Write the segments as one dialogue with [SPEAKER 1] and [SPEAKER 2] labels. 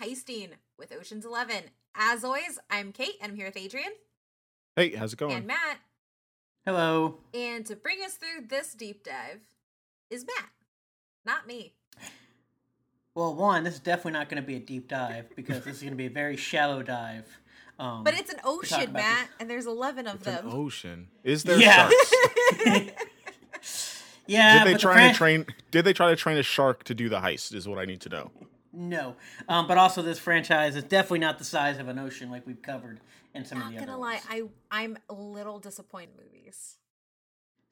[SPEAKER 1] heisting with Ocean's Eleven. As always, I'm Kate, and I'm here with Adrian
[SPEAKER 2] Hey, how's it going?
[SPEAKER 1] and Matt.
[SPEAKER 3] Hello.
[SPEAKER 1] And to bring us through this deep dive is Matt, not me.
[SPEAKER 3] Well, one, this is definitely not going to be a deep dive because this is going to be a very shallow dive. Um,
[SPEAKER 1] But it's an ocean,
[SPEAKER 3] about
[SPEAKER 1] Matt, and there's 11 of
[SPEAKER 2] it's an
[SPEAKER 1] them.
[SPEAKER 2] ocean. Is there
[SPEAKER 3] Yeah.
[SPEAKER 2] sharks?
[SPEAKER 3] yeah.
[SPEAKER 2] Did they
[SPEAKER 3] but the
[SPEAKER 2] try to train? Did they try to train a shark to do the heist? Is what I need to know.
[SPEAKER 3] No, um, but also this franchise is definitely not the size of an ocean like we've covered in some of
[SPEAKER 1] not
[SPEAKER 3] the
[SPEAKER 1] gonna
[SPEAKER 3] other
[SPEAKER 1] lie. I I'm a little disappointed in movies.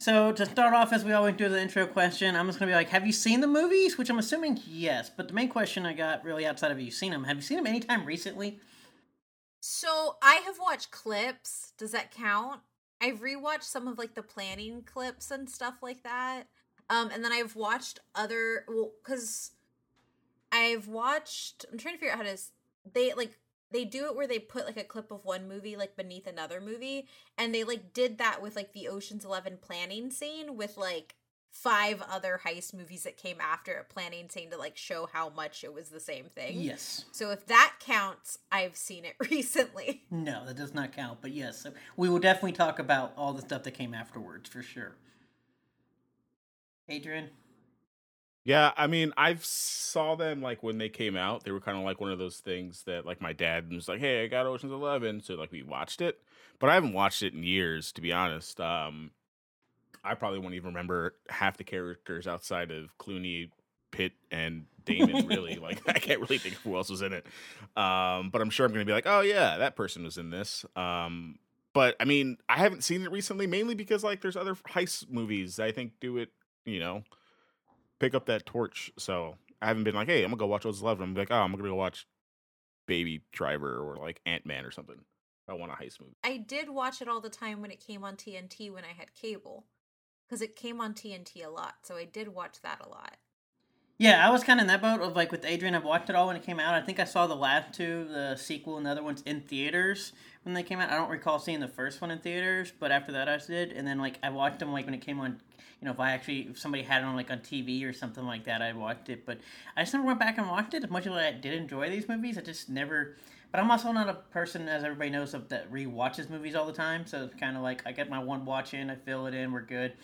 [SPEAKER 3] So to start off, as we always do the intro question, I'm just gonna be like, "Have you seen the movies?" Which I'm assuming yes. But the main question I got really outside of you seen them, have you seen them anytime recently?
[SPEAKER 1] So I have watched clips. Does that count? I've rewatched some of like the planning clips and stuff like that. Um, and then I've watched other well, because I've watched. I'm trying to figure out how to. They like they do it where they put like a clip of one movie like beneath another movie, and they like did that with like the Ocean's Eleven planning scene with like five other heist movies that came after a planning scene to like show how much it was the same thing.
[SPEAKER 3] Yes.
[SPEAKER 1] So if that counts, I've seen it recently.
[SPEAKER 3] No, that does not count. But yes, so we will definitely talk about all the stuff that came afterwards for sure. Adrian.
[SPEAKER 2] Yeah, I mean, I've saw them like when they came out. They were kind of like one of those things that like my dad was like, "Hey, I got Ocean's 11." So like we watched it, but I haven't watched it in years to be honest. Um I probably won't even remember half the characters outside of Clooney, Pitt, and Damon. Really, like I can't really think of who else was in it. Um, but I'm sure I'm gonna be like, "Oh yeah, that person was in this." Um, but I mean, I haven't seen it recently, mainly because like there's other heist movies that I think do it. You know, pick up that torch. So I haven't been like, hey, I'm gonna go watch Ocean's Eleven. I'm like, oh, I'm gonna go watch Baby Driver or like Ant Man or something. I want a heist movie.
[SPEAKER 1] I did watch it all the time when it came on TNT when I had cable. Because it came on TNT a lot. So I did watch that a lot.
[SPEAKER 3] Yeah, I was kind of in that boat of like with Adrian. I've watched it all when it came out. I think I saw the last two, the sequel and the other ones in theaters when they came out. I don't recall seeing the first one in theaters, but after that I did. And then like I watched them like when it came on. You know, if I actually if somebody had it on like on TV or something like that, I watched it. But I just never went back and watched it. As much as I did enjoy these movies, I just never. But I'm also not a person, as everybody knows, that rewatches movies all the time. So it's kind of like I get my one watch in, I fill it in, we're good.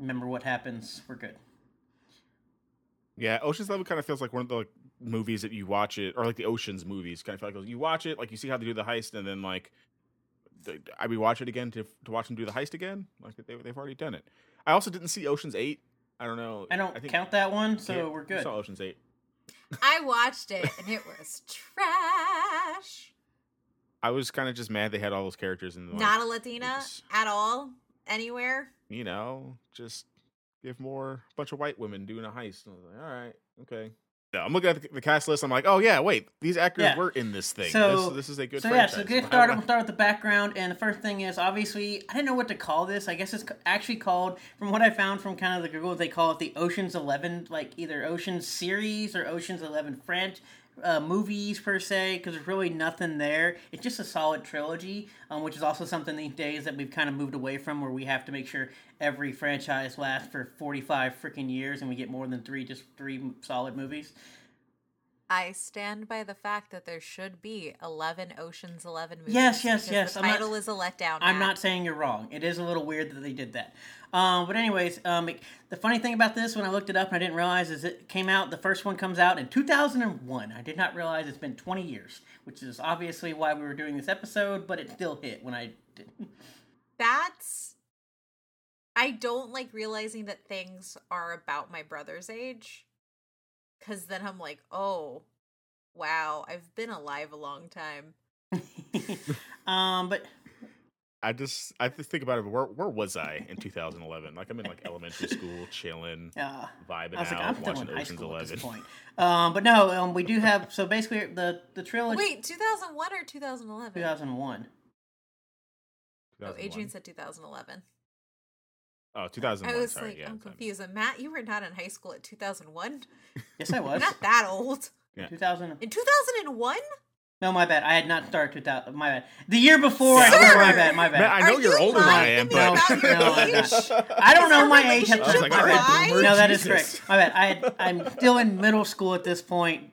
[SPEAKER 3] Remember what happens, we're good.
[SPEAKER 2] Yeah, Ocean's Eleven kind of feels like one of the like, movies that you watch it, or like the Ocean's movies. Kind of feel like you watch it, like you see how they do the heist, and then like I would watch it again to to watch them do the heist again. Like they they've already done it. I also didn't see Ocean's Eight. I don't know.
[SPEAKER 3] I don't
[SPEAKER 2] think
[SPEAKER 3] count that one, so
[SPEAKER 2] Yeah,
[SPEAKER 3] we're
[SPEAKER 2] you
[SPEAKER 3] good.
[SPEAKER 2] Saw Ocean's Eight.
[SPEAKER 1] I watched it and it was trash.
[SPEAKER 2] I was kind of just mad they had all those characters in the.
[SPEAKER 1] Not a Latina
[SPEAKER 2] it's-
[SPEAKER 1] at all, anywhere.
[SPEAKER 2] you know, just give more a bunch of white women doing a heist. And I was like, all right, okay. Yeah, I'm looking at the, the cast list. I'm like, oh yeah, wait, these actors
[SPEAKER 3] Yeah.
[SPEAKER 2] were in this thing.
[SPEAKER 3] So-
[SPEAKER 2] this, this is a good
[SPEAKER 3] so yeah, so get started. We'll start with the background, and the first thing is obviously I didn't know what to call this. I guess it's actually called, from what I found from kind of the Google, they call it the Ocean's Eleven, like either Ocean's series or Ocean's Eleven French uh, movies per se, because there's really nothing there. It's just a solid trilogy, um, which is also something these days that we've kind of moved away from, where we have to make sure every franchise lasts for 45 freaking years, and we get more than three, just three solid movies.
[SPEAKER 1] I stand by the fact that there should be 11 Ocean's 11 movies.
[SPEAKER 3] Yes, yes, yes,
[SPEAKER 1] The
[SPEAKER 3] I'm not-
[SPEAKER 1] title is a letdown.
[SPEAKER 3] I'm not saying you're wrong. It is a little weird that they did that. Um, but anyways, um, it- the funny thing about this, when I looked it up and I didn't realize, is it came out. The first one comes out in 2001. I did not realize it's been 20 years, which is obviously why we were doing this episode. But it still hit when I did.
[SPEAKER 1] That's. I don't like realizing that things are about my brother's age. Because then I'm like, oh, wow, I've been alive a long time.
[SPEAKER 3] um, but
[SPEAKER 2] I just I just think about it. Where where was I in 2011? Like I'm in like elementary school, chilling,
[SPEAKER 3] uh,
[SPEAKER 2] vibing
[SPEAKER 3] I was like,
[SPEAKER 2] out,
[SPEAKER 3] I'm
[SPEAKER 2] watching
[SPEAKER 3] in high
[SPEAKER 2] Ocean's
[SPEAKER 3] school at
[SPEAKER 2] Eleven.
[SPEAKER 3] this point. Um, but no, um, we do have. So basically, the the trilogy.
[SPEAKER 1] Wait, 2001 or 2011?
[SPEAKER 3] 2001.
[SPEAKER 1] Oh, Adrian said 2011.
[SPEAKER 2] Oh, 2001.
[SPEAKER 1] I was
[SPEAKER 2] sorry,
[SPEAKER 1] like,
[SPEAKER 2] yeah,
[SPEAKER 1] I'm
[SPEAKER 2] sorry.
[SPEAKER 1] confused. And Matt, you were not in high school at 2001.
[SPEAKER 3] Yes, I
[SPEAKER 1] You're
[SPEAKER 3] was.
[SPEAKER 1] not that old.
[SPEAKER 2] Yeah.
[SPEAKER 3] 2000.
[SPEAKER 1] In 2001?
[SPEAKER 3] No, my bad. I had not started 2000. My bad. The year before. I,
[SPEAKER 1] Sir!
[SPEAKER 3] my bad. My bad.
[SPEAKER 2] Man, I know
[SPEAKER 1] Are
[SPEAKER 2] you're
[SPEAKER 1] you
[SPEAKER 2] older than I am, but
[SPEAKER 1] about
[SPEAKER 3] No, I'm
[SPEAKER 1] age?
[SPEAKER 3] I don't know my age.
[SPEAKER 2] I was like, all right,
[SPEAKER 1] lie?
[SPEAKER 2] boomer.
[SPEAKER 3] No, that is
[SPEAKER 2] Jesus.
[SPEAKER 3] correct. My bad. I had, I'm still in middle school at this point.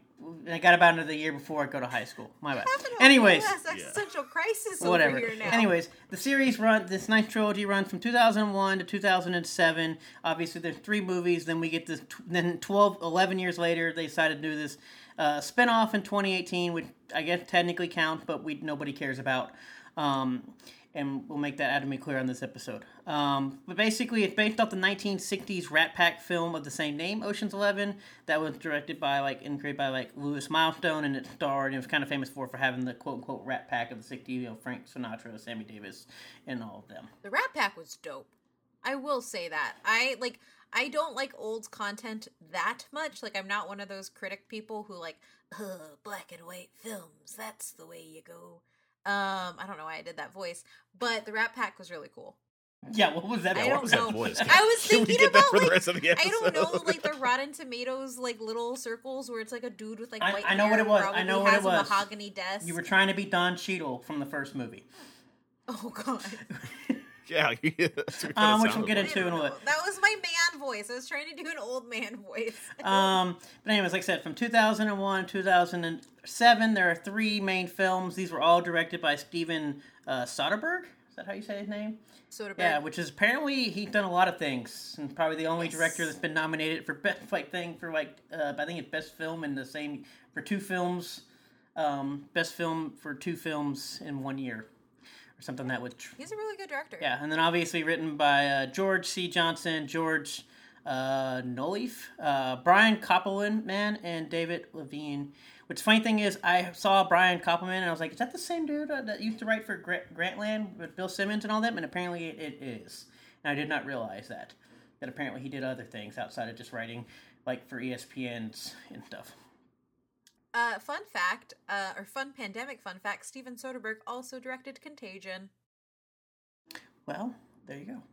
[SPEAKER 3] I got about another year before I go to high school. My bad. Anyways,
[SPEAKER 1] whole ass existential crisis
[SPEAKER 3] whatever.
[SPEAKER 1] over here now.
[SPEAKER 3] Anyways, the series run this ninth trilogy runs from 2001 to 2007. Obviously, there's three movies. Then we get this. Then 12, 11 years later, they decided to do this uh, spinoff in 2018, which I guess technically counts, but we nobody cares about. Um, and we'll make that adamantly clear on this episode. Um, but basically, it's based off the 1960s Rat Pack film of the same name, Ocean's Eleven, that was directed by like and created by like Lewis Milestone, and it starred and it was kind of famous for for having the quote unquote Rat Pack of the 60s, you know, Frank Sinatra, Sammy Davis, and all of them.
[SPEAKER 1] The Rat Pack was dope. I will say that. I like I don't like old content that much. Like I'm not one of those critic people who like, Ugh, black and white films. That's the way you go. Um, I don't know why I did that voice, but the Rat Pack was really cool.
[SPEAKER 3] Yeah, what was that?
[SPEAKER 1] I don't know.
[SPEAKER 2] voice?
[SPEAKER 1] I was thinking about
[SPEAKER 2] for the
[SPEAKER 1] like
[SPEAKER 2] rest of the
[SPEAKER 1] I don't know, like the Rotten Tomatoes, like little circles where it's like a dude with like
[SPEAKER 3] I-
[SPEAKER 1] white
[SPEAKER 3] I know what it was. I know what it
[SPEAKER 1] has a
[SPEAKER 3] was.
[SPEAKER 1] mahogany desk.
[SPEAKER 3] You were trying to be Don Cheadle from the first movie,
[SPEAKER 1] oh god,
[SPEAKER 2] yeah, that's what it
[SPEAKER 3] um, which
[SPEAKER 2] sounded
[SPEAKER 3] we'll get into in a
[SPEAKER 1] I don't
[SPEAKER 3] little.
[SPEAKER 1] that was my man voice. I was trying to do an old man voice.
[SPEAKER 3] Um, but anyways, like I said, from 2001 2007, there are three main films. These were all directed by Steven uh, Soderbergh. Is that how you say his name?
[SPEAKER 1] Soderbergh.
[SPEAKER 3] Yeah, which is apparently he's done a lot of things, and probably the only
[SPEAKER 1] Yes.
[SPEAKER 3] director that's been nominated for best like thing for like uh, I think it's best film in the same for two films, um, best film for two films in one year, something that would. Tr-
[SPEAKER 1] He's a really good director.
[SPEAKER 3] yeah, and then obviously written by uh, George C. Johnson, George uh, Nolfi, uh, Brian Koppelman, man, and David Levien. Which funny thing is, I saw Brian Koppelman and I was like, "Is that the same dude uh, that used to write for Grant, Grantland with Bill Simmons and all them?" And apparently, it, it is. And I did not realize that. That apparently he did other things outside of just writing, like for ESPN's and stuff.
[SPEAKER 1] Uh, fun fact, uh, or fun pandemic fun fact: Steven Soderbergh also directed Contagion.
[SPEAKER 3] Well, there you go.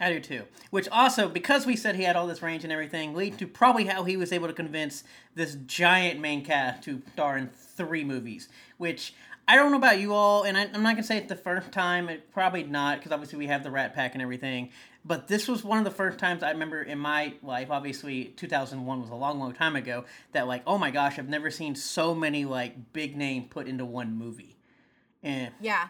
[SPEAKER 3] I do too. Which also, because we said he had all this range and everything, lead to probably how he was able to convince this giant main cast to star in three movies. Which I don't know about you all, and I, I'm not gonna say it's the first time. It probably not, because obviously we have the Rat Pack and everything. But this was one of the first times I remember in my life. Obviously, 2001 was a long, long time ago. That like, oh my gosh, I've never seen so many like big name put into one movie. And
[SPEAKER 1] Yeah,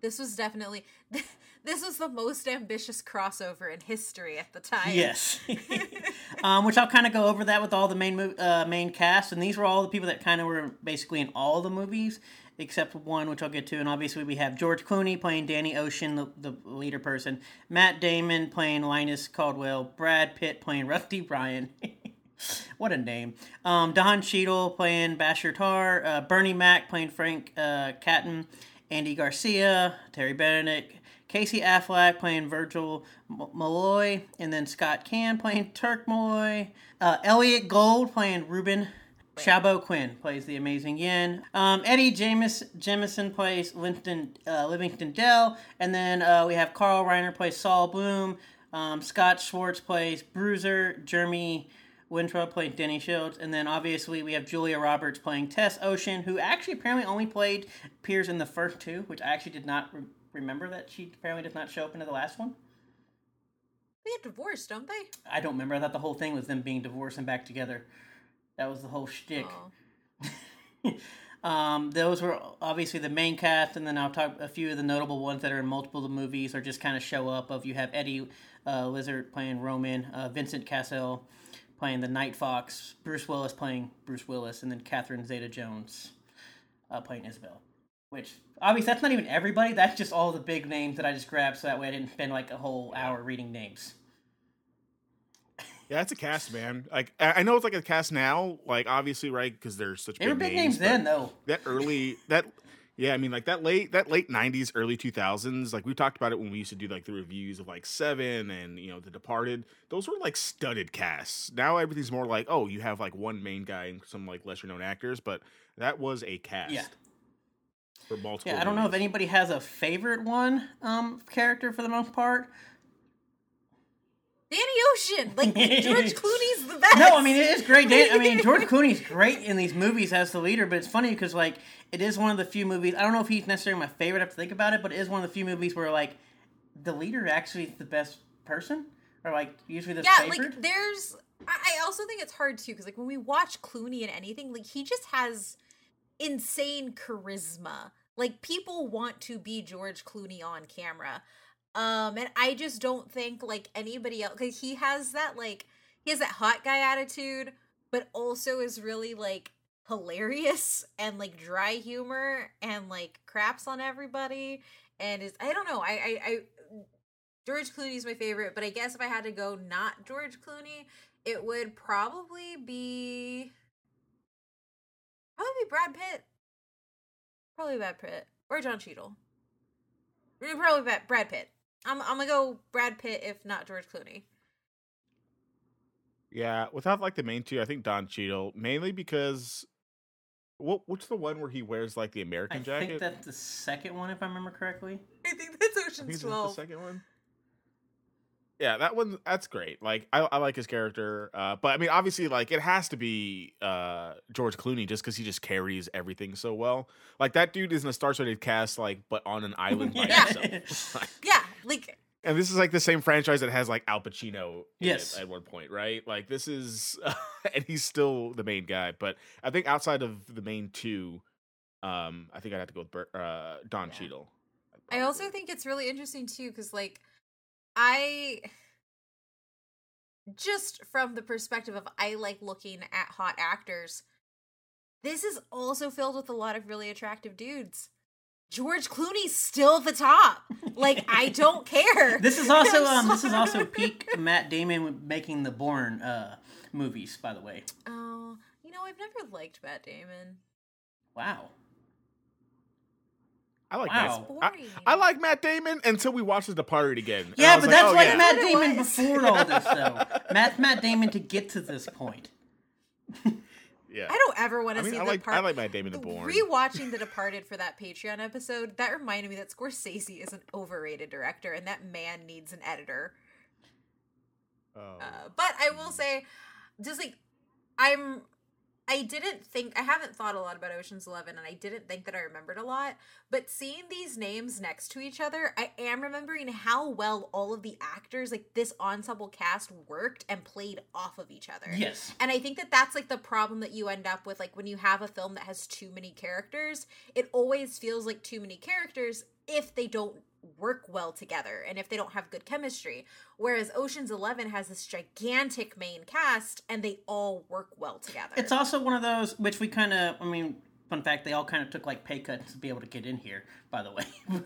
[SPEAKER 1] this was definitely this was the most ambitious crossover in history at the time.
[SPEAKER 3] Yes. um, which I'll kind of go over that with all the main uh, main cast, and these were all the people that kind of were basically in all the movies except one, which I'll get to. And obviously, we have George Clooney playing Danny Ocean, the, the leader person, Matt Damon playing Linus Caldwell, Brad Pitt playing Rusty Ryan. what a name. Um, Don Cheadle playing Basher Tarr, uh, Bernie Mac playing Frank uh, Catton, Andy Garcia, Terry Benedict, Casey Affleck playing Virgil Malloy, and then Scott Caan playing Turk Malloy, uh, Elliott Gould playing Ruben. Shaobo Qin plays the amazing Yen. Um, Eddie James Jemison plays Livingston, uh, Livingston Dell. And then uh, we have Carl Reiner plays Saul Bloom. Um, Scott Schwartz plays Bruiser. Jeremy Weintraub played Denny Shields. And then obviously we have Julia Roberts playing Tess Ocean, who actually apparently only played appears in the first two, which I actually did not re- remember that she apparently does not show up into the last one.
[SPEAKER 1] They get divorced, don't they?
[SPEAKER 3] I don't remember. I thought the whole thing was them being divorced and back together. That was the whole shtick. Um, those were obviously the main cast, and then I'll talk a few of the notable ones that are in multiple of the movies or just kind of show up. Of you have Eddie uh, Izzard playing Roman, uh, Vincent Cassel playing the Night Fox, Bruce Willis playing Bruce Willis, and then Catherine Zeta-Jones uh, playing Isabel. Which obviously that's not even everybody. That's just all the big names that I just grabbed, so that way I didn't spend like a whole hour reading names.
[SPEAKER 2] Yeah, it's a cast, man. Like I know it's like a cast now, like obviously, right? Because they're such
[SPEAKER 3] They were big names
[SPEAKER 2] but
[SPEAKER 3] then, though.
[SPEAKER 2] That early, that yeah, I mean, like that late, that late '90s, early 2000s. Like we talked about it when we used to do like the reviews of like Seven and you know The Departed. Those were like studded casts. Now everything's more like, oh, you have like one main guy and some like lesser known actors, but that was a cast.
[SPEAKER 3] Yeah.
[SPEAKER 2] For multiple.
[SPEAKER 3] Yeah, I don't know if anybody has a favorite one um, character for the most part.
[SPEAKER 1] Danny Ocean, like George Clooney's the best.
[SPEAKER 3] No, I mean it is great. Dan- I mean George Clooney's great in these movies as the leader, but it's funny because like it is one of the few movies. I don't know if he's necessarily my favorite. I have to think about it, but it is one of the few movies where like the leader actually is the best person, or like usually the
[SPEAKER 1] yeah,
[SPEAKER 3] favored.
[SPEAKER 1] like there's I I also think it's hard too because like when we watch Clooney in anything, like he just has insane charisma. Like people want to be George Clooney on camera. Um and I just don't think like anybody else cuz he has that like he has that hot guy attitude but also is really like hilarious and like dry humor and like craps on everybody and is I don't know. I I, I George Clooney's my favorite, but I guess if I had to go not George Clooney, it would probably be probably Brad Pitt. Probably Brad Pitt or John Cheadle. Mm, Probably Brad Pitt. I'm I'm gonna go Brad Pitt if not George Clooney.
[SPEAKER 2] Yeah, without like the main two, I think Don Cheadle mainly because what what's the one where he wears like the
[SPEAKER 3] I
[SPEAKER 2] American
[SPEAKER 3] think
[SPEAKER 2] jacket?
[SPEAKER 3] that's the second one, if I remember correctly.
[SPEAKER 1] I think that's
[SPEAKER 2] I think
[SPEAKER 1] Ocean's
[SPEAKER 2] is that the second one. Yeah, that one that's great. Like I, I like his character, uh, but I mean, obviously, like it has to be uh, George Clooney just because he just carries everything so well. Like that dude is in a star-studded cast, like but on an island by
[SPEAKER 3] Yeah.
[SPEAKER 2] himself. Like,
[SPEAKER 1] Yeah, like
[SPEAKER 2] and this is like the same franchise that has like Al Pacino in
[SPEAKER 3] Yes.
[SPEAKER 2] it at one point, right? Like this is, and he's still the main guy. But I think outside of the main two, um, I think I'd have to go with Bert, uh, Don
[SPEAKER 1] Yeah.
[SPEAKER 2] Cheadle.
[SPEAKER 1] I also think it's really interesting too because like I just from the perspective of I like looking at hot actors. This is also filled with a lot of really attractive dudes. George Clooney's still the top. Like I don't care.
[SPEAKER 3] This is also um this is also peak Matt Damon making the Bourne uh movies, by the way.
[SPEAKER 1] Oh, you know I've never liked Matt Damon.
[SPEAKER 3] Wow.
[SPEAKER 2] I like
[SPEAKER 3] Wow.
[SPEAKER 2] Matt. I, I like Matt Damon until we watch The Departed again.
[SPEAKER 3] Yeah,
[SPEAKER 2] was
[SPEAKER 3] but that's
[SPEAKER 2] oh,
[SPEAKER 3] like
[SPEAKER 2] yeah.
[SPEAKER 3] Matt Damon before all this though. Matt Matt Damon to get to this point.
[SPEAKER 2] Yeah,
[SPEAKER 1] I don't ever want
[SPEAKER 2] I
[SPEAKER 1] to
[SPEAKER 2] mean,
[SPEAKER 1] see
[SPEAKER 2] I
[SPEAKER 1] the
[SPEAKER 2] like
[SPEAKER 1] part.
[SPEAKER 2] I like Matt Damon in Bourne.
[SPEAKER 1] Rewatching The Departed for that Patreon episode, that reminded me that Scorsese is an overrated director and that man needs an editor.
[SPEAKER 2] Oh.
[SPEAKER 1] Uh, but I will say, just like I'm, I didn't think I haven't thought a lot about Ocean's Eleven, and I didn't think that I remembered a lot. But seeing these names next to each other, I am remembering how well all of the actors, like this ensemble cast, worked and played off of each other.
[SPEAKER 3] Yes.
[SPEAKER 1] And I think that that's like the problem that you end up with. Like when you have a film that has too many characters, it always feels like too many characters if they don't work well together and if they don't have good chemistry. Whereas Ocean's Eleven has this gigantic main cast and they all work well together.
[SPEAKER 3] It's also one of those which we kind of I mean fun fact they all kind of took like pay cuts to be able to get in here by the way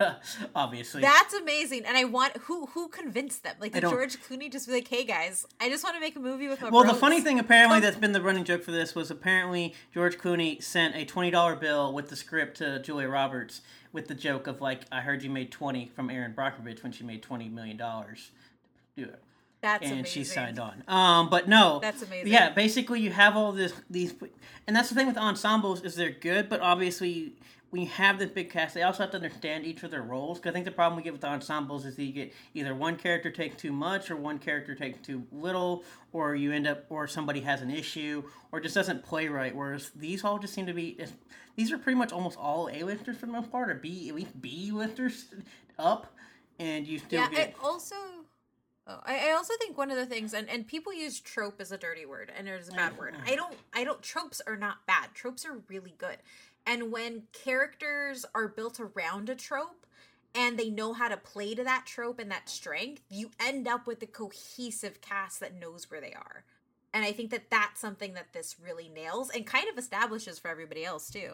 [SPEAKER 3] obviously
[SPEAKER 1] that's amazing, and I want who who convinced them? Like did George Clooney just be like, "Hey guys, I just want to make a movie with my."
[SPEAKER 3] well the funny thing apparently that's been the running joke for this was apparently george clooney sent a $20 bill with the script to julia roberts with the joke of like i heard you made 20 from erin brockovich when she made $20 million do it
[SPEAKER 1] that's
[SPEAKER 3] and
[SPEAKER 1] amazing.
[SPEAKER 3] she signed on. Um, but no,
[SPEAKER 1] That's amazing.
[SPEAKER 3] Yeah, basically you have all this these, and that's the thing with ensembles is they're good, but obviously when you have this big cast, they also have to understand each of their roles. Because I think the problem we get with the ensembles is that you get either one character take too much, or one character take too little, or you end up, or somebody has an issue, or just doesn't play right. Whereas these all just seem to be, these are pretty much almost all A-listers for the most part, or B at least B-listers up, and you still
[SPEAKER 1] yeah,
[SPEAKER 3] get.
[SPEAKER 1] I also oh, I, I also think one of the things and, and people use trope as a dirty word and it is a bad word. I don't I don't tropes are not bad. Tropes are really good. And when characters are built around a trope and they know how to play to that trope and that strength, you end up with a cohesive cast that knows where they are. And I think that that's something that this really nails and kind of establishes for everybody else too.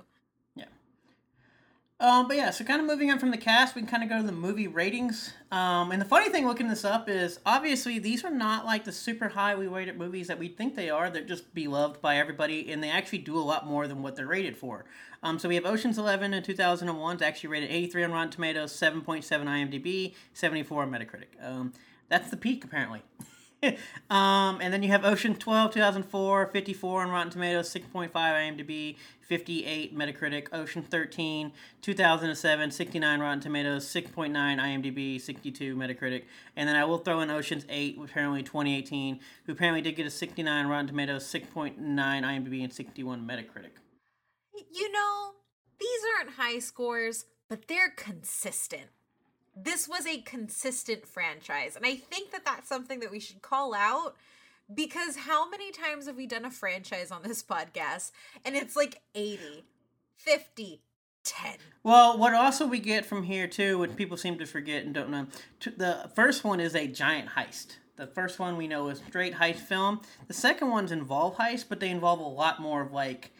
[SPEAKER 3] Um, but yeah, so kind of moving on from the cast, we can kind of go to the movie ratings. Um, and the funny thing looking this up is obviously these are not like the super highly rated movies that we think they are. They're just beloved by everybody, and they actually do a lot more than what they're rated for. Um, so we have Ocean's Eleven in 2001. It's actually rated 83 on Rotten Tomatoes, 7.7 IMDb, 74 on Metacritic. Um, that's the peak apparently. um, and then you have Ocean 12, 2004, 54 on Rotten Tomatoes, 6.5 IMDb, 58 Metacritic. Ocean 13, 2007, 69 Rotten Tomatoes, 6.9 IMDb, 62 Metacritic. And then I will throw in Ocean's 8, apparently 2018, who apparently did get a 69 Rotten Tomatoes, 6.9 IMDb, and 61 Metacritic.
[SPEAKER 1] You know, these aren't high scores, but they're consistent. This was a consistent franchise, and I think that that's something that we should call out because how many times have we done a franchise on this podcast and it's like 80, 50, 10.
[SPEAKER 3] Well, what also we get from here too, what people seem to forget and don't know, the first one is a giant heist. The first one we know is straight heist film. The second ones involve heist, but they involve a lot more of like,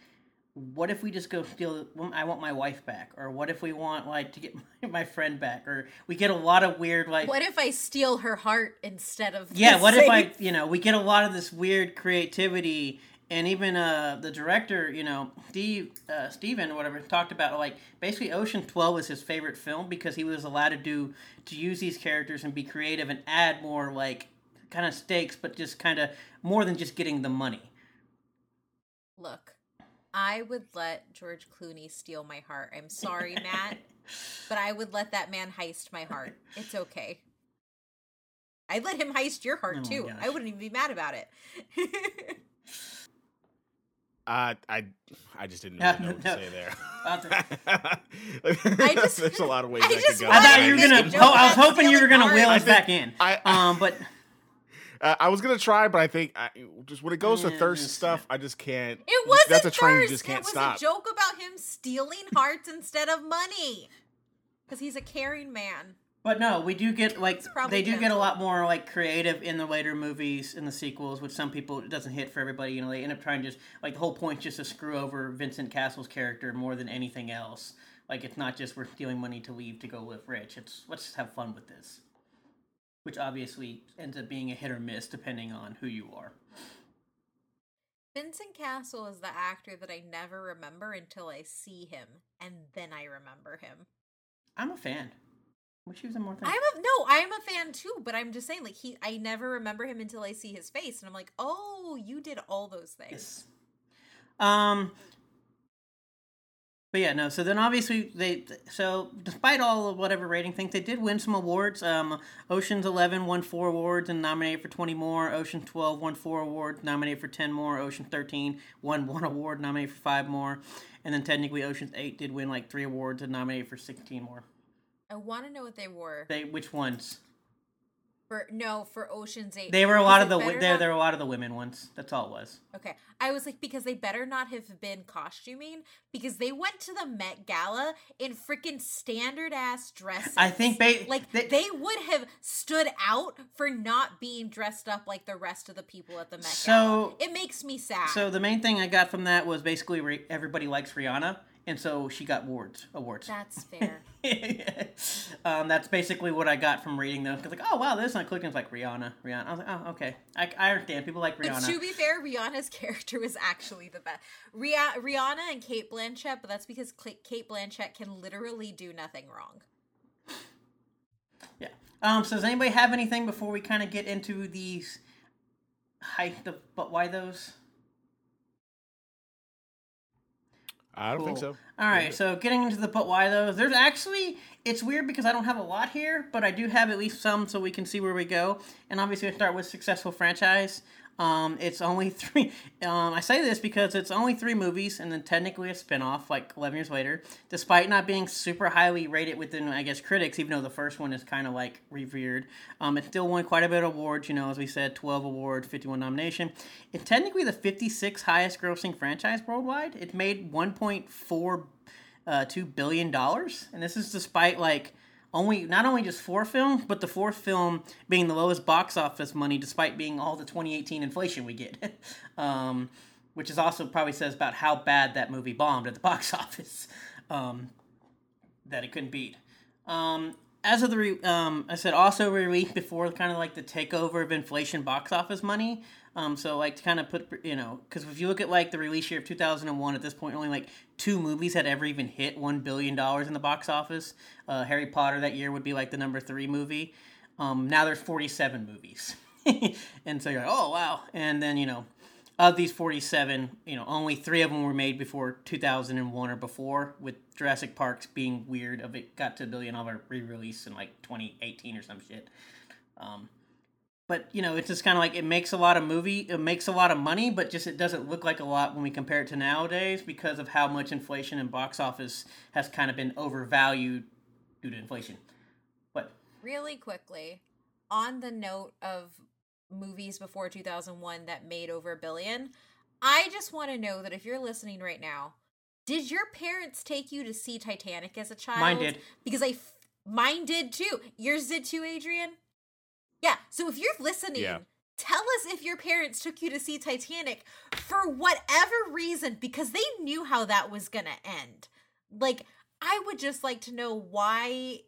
[SPEAKER 3] what if we just go steal? I want my wife back, or what if we want like to get my friend back, or we get a lot of weird like.
[SPEAKER 1] What if I steal her heart instead of?
[SPEAKER 3] Yeah, what if I? You know, we get a lot of this weird creativity and even uh, the director, you know, Steve, uh, Steven or whatever, talked about like basically Ocean Twelve was his favorite film because he was allowed to do to use these characters and be creative and add more like kind of stakes, but just kind of more than just getting the money.
[SPEAKER 1] Look, I would let George Clooney steal my heart. I'm sorry, Matt, but I would let that man heist my heart. It's okay. I'd let him heist your heart oh too. I wouldn't even be mad about it.
[SPEAKER 2] Uh, I I just didn't really know what to say there. I just, There's a lot of ways I, I could go.
[SPEAKER 3] I thought you were gonna. Oh, I was hoping you were gonna wheel us back in. I, um, but
[SPEAKER 2] uh, I was gonna try, but I think I, just when it goes to thirst stuff, I just can't.
[SPEAKER 1] It wasn't
[SPEAKER 2] That's
[SPEAKER 1] a
[SPEAKER 2] train you just can't
[SPEAKER 1] it was
[SPEAKER 2] stop.
[SPEAKER 1] a joke about him stealing hearts instead of money, because he's a caring man.
[SPEAKER 3] But no, we do get like they do get a lot more like creative in the later movies in the sequels, which some people it doesn't hit for everybody. You know, they end up trying just like the whole point just to screw over Vincent Cassel's character more than anything else. Like it's not just we're stealing money to leave to go live rich. It's let's just have fun with this, which obviously ends up being a hit or miss depending on who you are.
[SPEAKER 1] Vincent Cassel is the actor that I never remember until I see him, and then I remember him.
[SPEAKER 3] I'm a fan. Which he was in more things.
[SPEAKER 1] I'm a no, I'm a fan too, but I'm just saying, like he, I never remember him until I see his face, and I'm like, oh, you did all those things. Yes.
[SPEAKER 3] Um. But yeah, no. So then obviously they. So despite all of whatever rating things, they did win some awards. Um, Ocean's Eleven won four awards and nominated for twenty more. Ocean Twelve won four awards, nominated for ten more. Ocean Thirteen won one award, nominated for five more. And then technically, Ocean's Eight did win like three awards and nominated for sixteen more.
[SPEAKER 1] I want to know what they were.
[SPEAKER 3] They which ones?
[SPEAKER 1] For no, for Ocean's Eight.
[SPEAKER 3] They were a lot of the there. There were a lot of the women ones. That's all it was.
[SPEAKER 1] Okay, I was like because they better not have been costuming because they went to the Met Gala in freaking standard ass dresses.
[SPEAKER 3] I think they
[SPEAKER 1] like they, they, would have stood out for not being dressed up like the rest of the people at the Met so, Gala. It makes me sad.
[SPEAKER 3] So the main thing I got from that was basically everybody likes Rihanna and so she got awards. Awards.
[SPEAKER 1] That's fair.
[SPEAKER 3] um, that's basically what I got from reading those. Cause like, oh wow, this not clicking. It's like Rihanna, Rihanna. I was like, oh okay, I, I understand. People like Rihanna.
[SPEAKER 1] But to be fair, Rihanna's character was actually the best. Rih- Rihanna and Cate Blanchett, but that's because Cate Blanchett can literally do nothing wrong.
[SPEAKER 3] Yeah. Um. So does anybody have anything before we kind of get into these height of but why those?
[SPEAKER 2] I don't cool. think so.
[SPEAKER 3] All right, so getting into the but why though, there's actually it's weird because I don't have a lot here, but I do have at least some, so we can see where we go. And obviously, I start with successful franchise. Um, it's only three. Um, I say this because it's only three movies, and then technically a spinoff, like eleven years later. Despite not being super highly rated within, I guess, critics, even though the first one is kind of like revered, um, it still won quite a bit of awards. You know, as we said, twelve awards, fifty-one nomination. It's technically the fifty-sixth highest-grossing franchise worldwide. It made one point four uh, two billion dollars, and this is despite like only not only just four films, but the fourth film being the lowest box office money, despite being all the 2018 inflation we get, um, which is also probably says about how bad that movie bombed at the box office, um, that it couldn't beat. Um, as of the, re- um, I said also released before kind of like the takeover of inflation box office money. Um, so like to kind of put you know because if you look at like the release year of 2001 at this point only like two movies had ever even hit one billion dollars in the box office. Uh, Harry Potter that year would be like the number three movie. Um, now there's 47 movies, and so you're like oh wow, and then you know of these 47, you know only three of them were made before 2001 or before, with Jurassic Parks being weird of it got to a billion dollar re-release in like 2018 or some shit. Um, but you know it's just kind of like it makes a lot of movie it makes a lot of money but just it doesn't look like a lot when we compare it to nowadays because of how much inflation and box office has kind of been overvalued due to inflation what
[SPEAKER 1] really quickly on the note of movies before 2001 that made over a billion. I just want to know that if you're listening right now, did your parents take you to see Titanic as a child?
[SPEAKER 3] Mine did.
[SPEAKER 1] Because I, f- mine did too. Yours did too, Adrian. Yeah. So if you're listening,
[SPEAKER 2] Yeah.
[SPEAKER 1] tell us if your parents took you to see Titanic for whatever reason because they knew how that was gonna end. Like, I would just like to know why.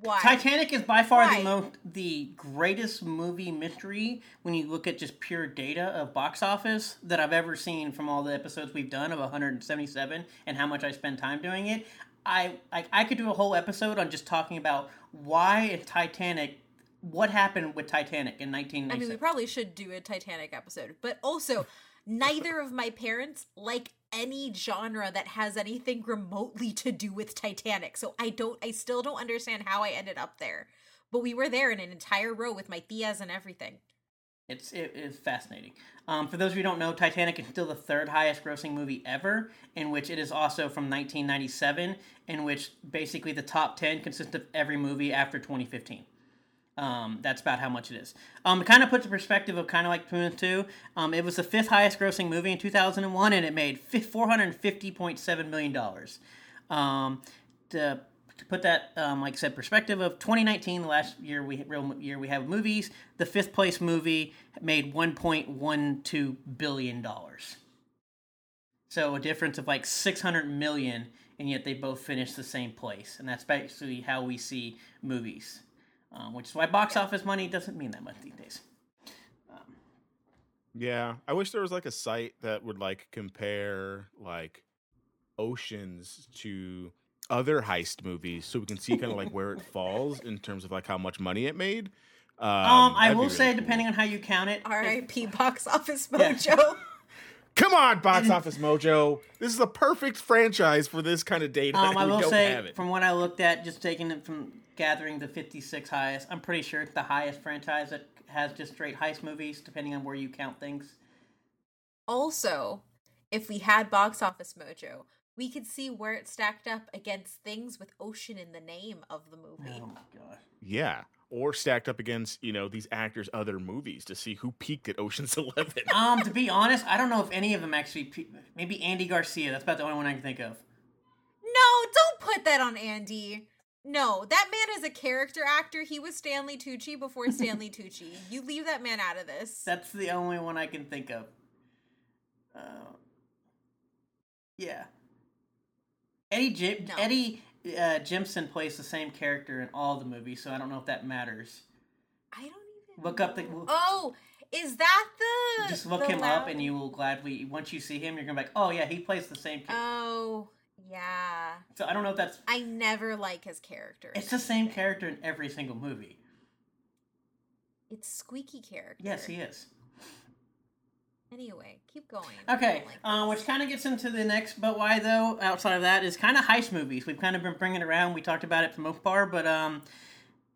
[SPEAKER 1] Why?
[SPEAKER 3] Titanic is by far
[SPEAKER 1] Why?
[SPEAKER 3] the most the greatest movie mystery when you look at just pure data of box office that I've ever seen from all the episodes we've done of 177 and how much I spend time doing it. I I, I could do a whole episode on just talking about why in Titanic what happened with Titanic in
[SPEAKER 1] I mean, we probably should do a Titanic episode, but also, neither of my parents like any genre that has anything remotely to do with Titanic. So I don't, I still don't understand how I ended up there. But we were there in an entire row with my tias and everything.
[SPEAKER 3] It's it is fascinating. Um, for those of you who don't know, Titanic is still the third highest grossing movie ever, in which it is also from 1997, in which basically the top 10 consists of every movie after 2015. Um, that's about how much it is. Um, it kind of puts a perspective of kind of like Plymouth 2. Um, it was the fifth highest grossing movie in 2001, and it made $450.7 million. Um, to, to put that, um, like I said, perspective of 2019, the last year we real year we have movies, the fifth place movie made 1.12 billion dollars. So a difference of like 600 million, and yet they both finished the same place, and that's basically how we see movies, um, which is why box office money doesn't mean that much these days.
[SPEAKER 2] Yeah, I wish there was like a site that would like compare like oceans to other heist movies, so we can see kind of like where it falls in terms of like how much money it made. Um,
[SPEAKER 3] Um, I
[SPEAKER 2] that'd
[SPEAKER 3] will
[SPEAKER 2] really
[SPEAKER 3] say,
[SPEAKER 2] cool.
[SPEAKER 3] depending on how you count it,
[SPEAKER 1] R.I.P. Box Office
[SPEAKER 3] Yeah.
[SPEAKER 1] Mojo.
[SPEAKER 2] Come on, Box Office Mojo. This is the perfect franchise for this kind of data.
[SPEAKER 3] Um, I
[SPEAKER 2] we
[SPEAKER 3] will
[SPEAKER 2] don't
[SPEAKER 3] say, from what I looked at, just taking it from gathering the 56 highest, I'm pretty sure it's the highest franchise that has just straight heist movies, depending on where you count things.
[SPEAKER 1] Also, if we had Box Office Mojo, we could see where it stacked up against things with ocean in the name of the movie.
[SPEAKER 3] Oh my gosh.
[SPEAKER 2] yeah, or stacked up against you know these actors' other movies to see who peaked at Ocean's Eleven.
[SPEAKER 3] Um, to be honest, I don't know if any of them actually. pe- Maybe Andy Garcia. That's about the only one I can think of.
[SPEAKER 1] No, don't put that on Andy. No, that man is a character actor. He was Stanley Tucci before Stanley Tucci. You leave that man out of this.
[SPEAKER 3] That's the only one I can think of. Uh, yeah. Eddie Jim-
[SPEAKER 1] No.
[SPEAKER 3] Eddie uh, Jemison plays the same character in all the movies, so I don't know if that matters.
[SPEAKER 1] I don't even
[SPEAKER 3] Look up the-
[SPEAKER 1] know. Oh, is that the
[SPEAKER 3] Just look
[SPEAKER 1] the
[SPEAKER 3] him up, and you will gladly. Once you see him, you're gonna be like, "Oh yeah, he plays the same." character.
[SPEAKER 1] Oh, yeah.
[SPEAKER 3] so I don't know if that's.
[SPEAKER 1] I never like his character.
[SPEAKER 3] It's the same character in every single movie.
[SPEAKER 1] It's squeaky character.
[SPEAKER 3] Yes, he is.
[SPEAKER 1] Anyway, keep going.
[SPEAKER 3] Okay,
[SPEAKER 1] like
[SPEAKER 3] uh, which kind of gets into the next, but why though? Outside of that, is kind of heist movies. We've kind of been bringing it around. We talked about it for most part, but um,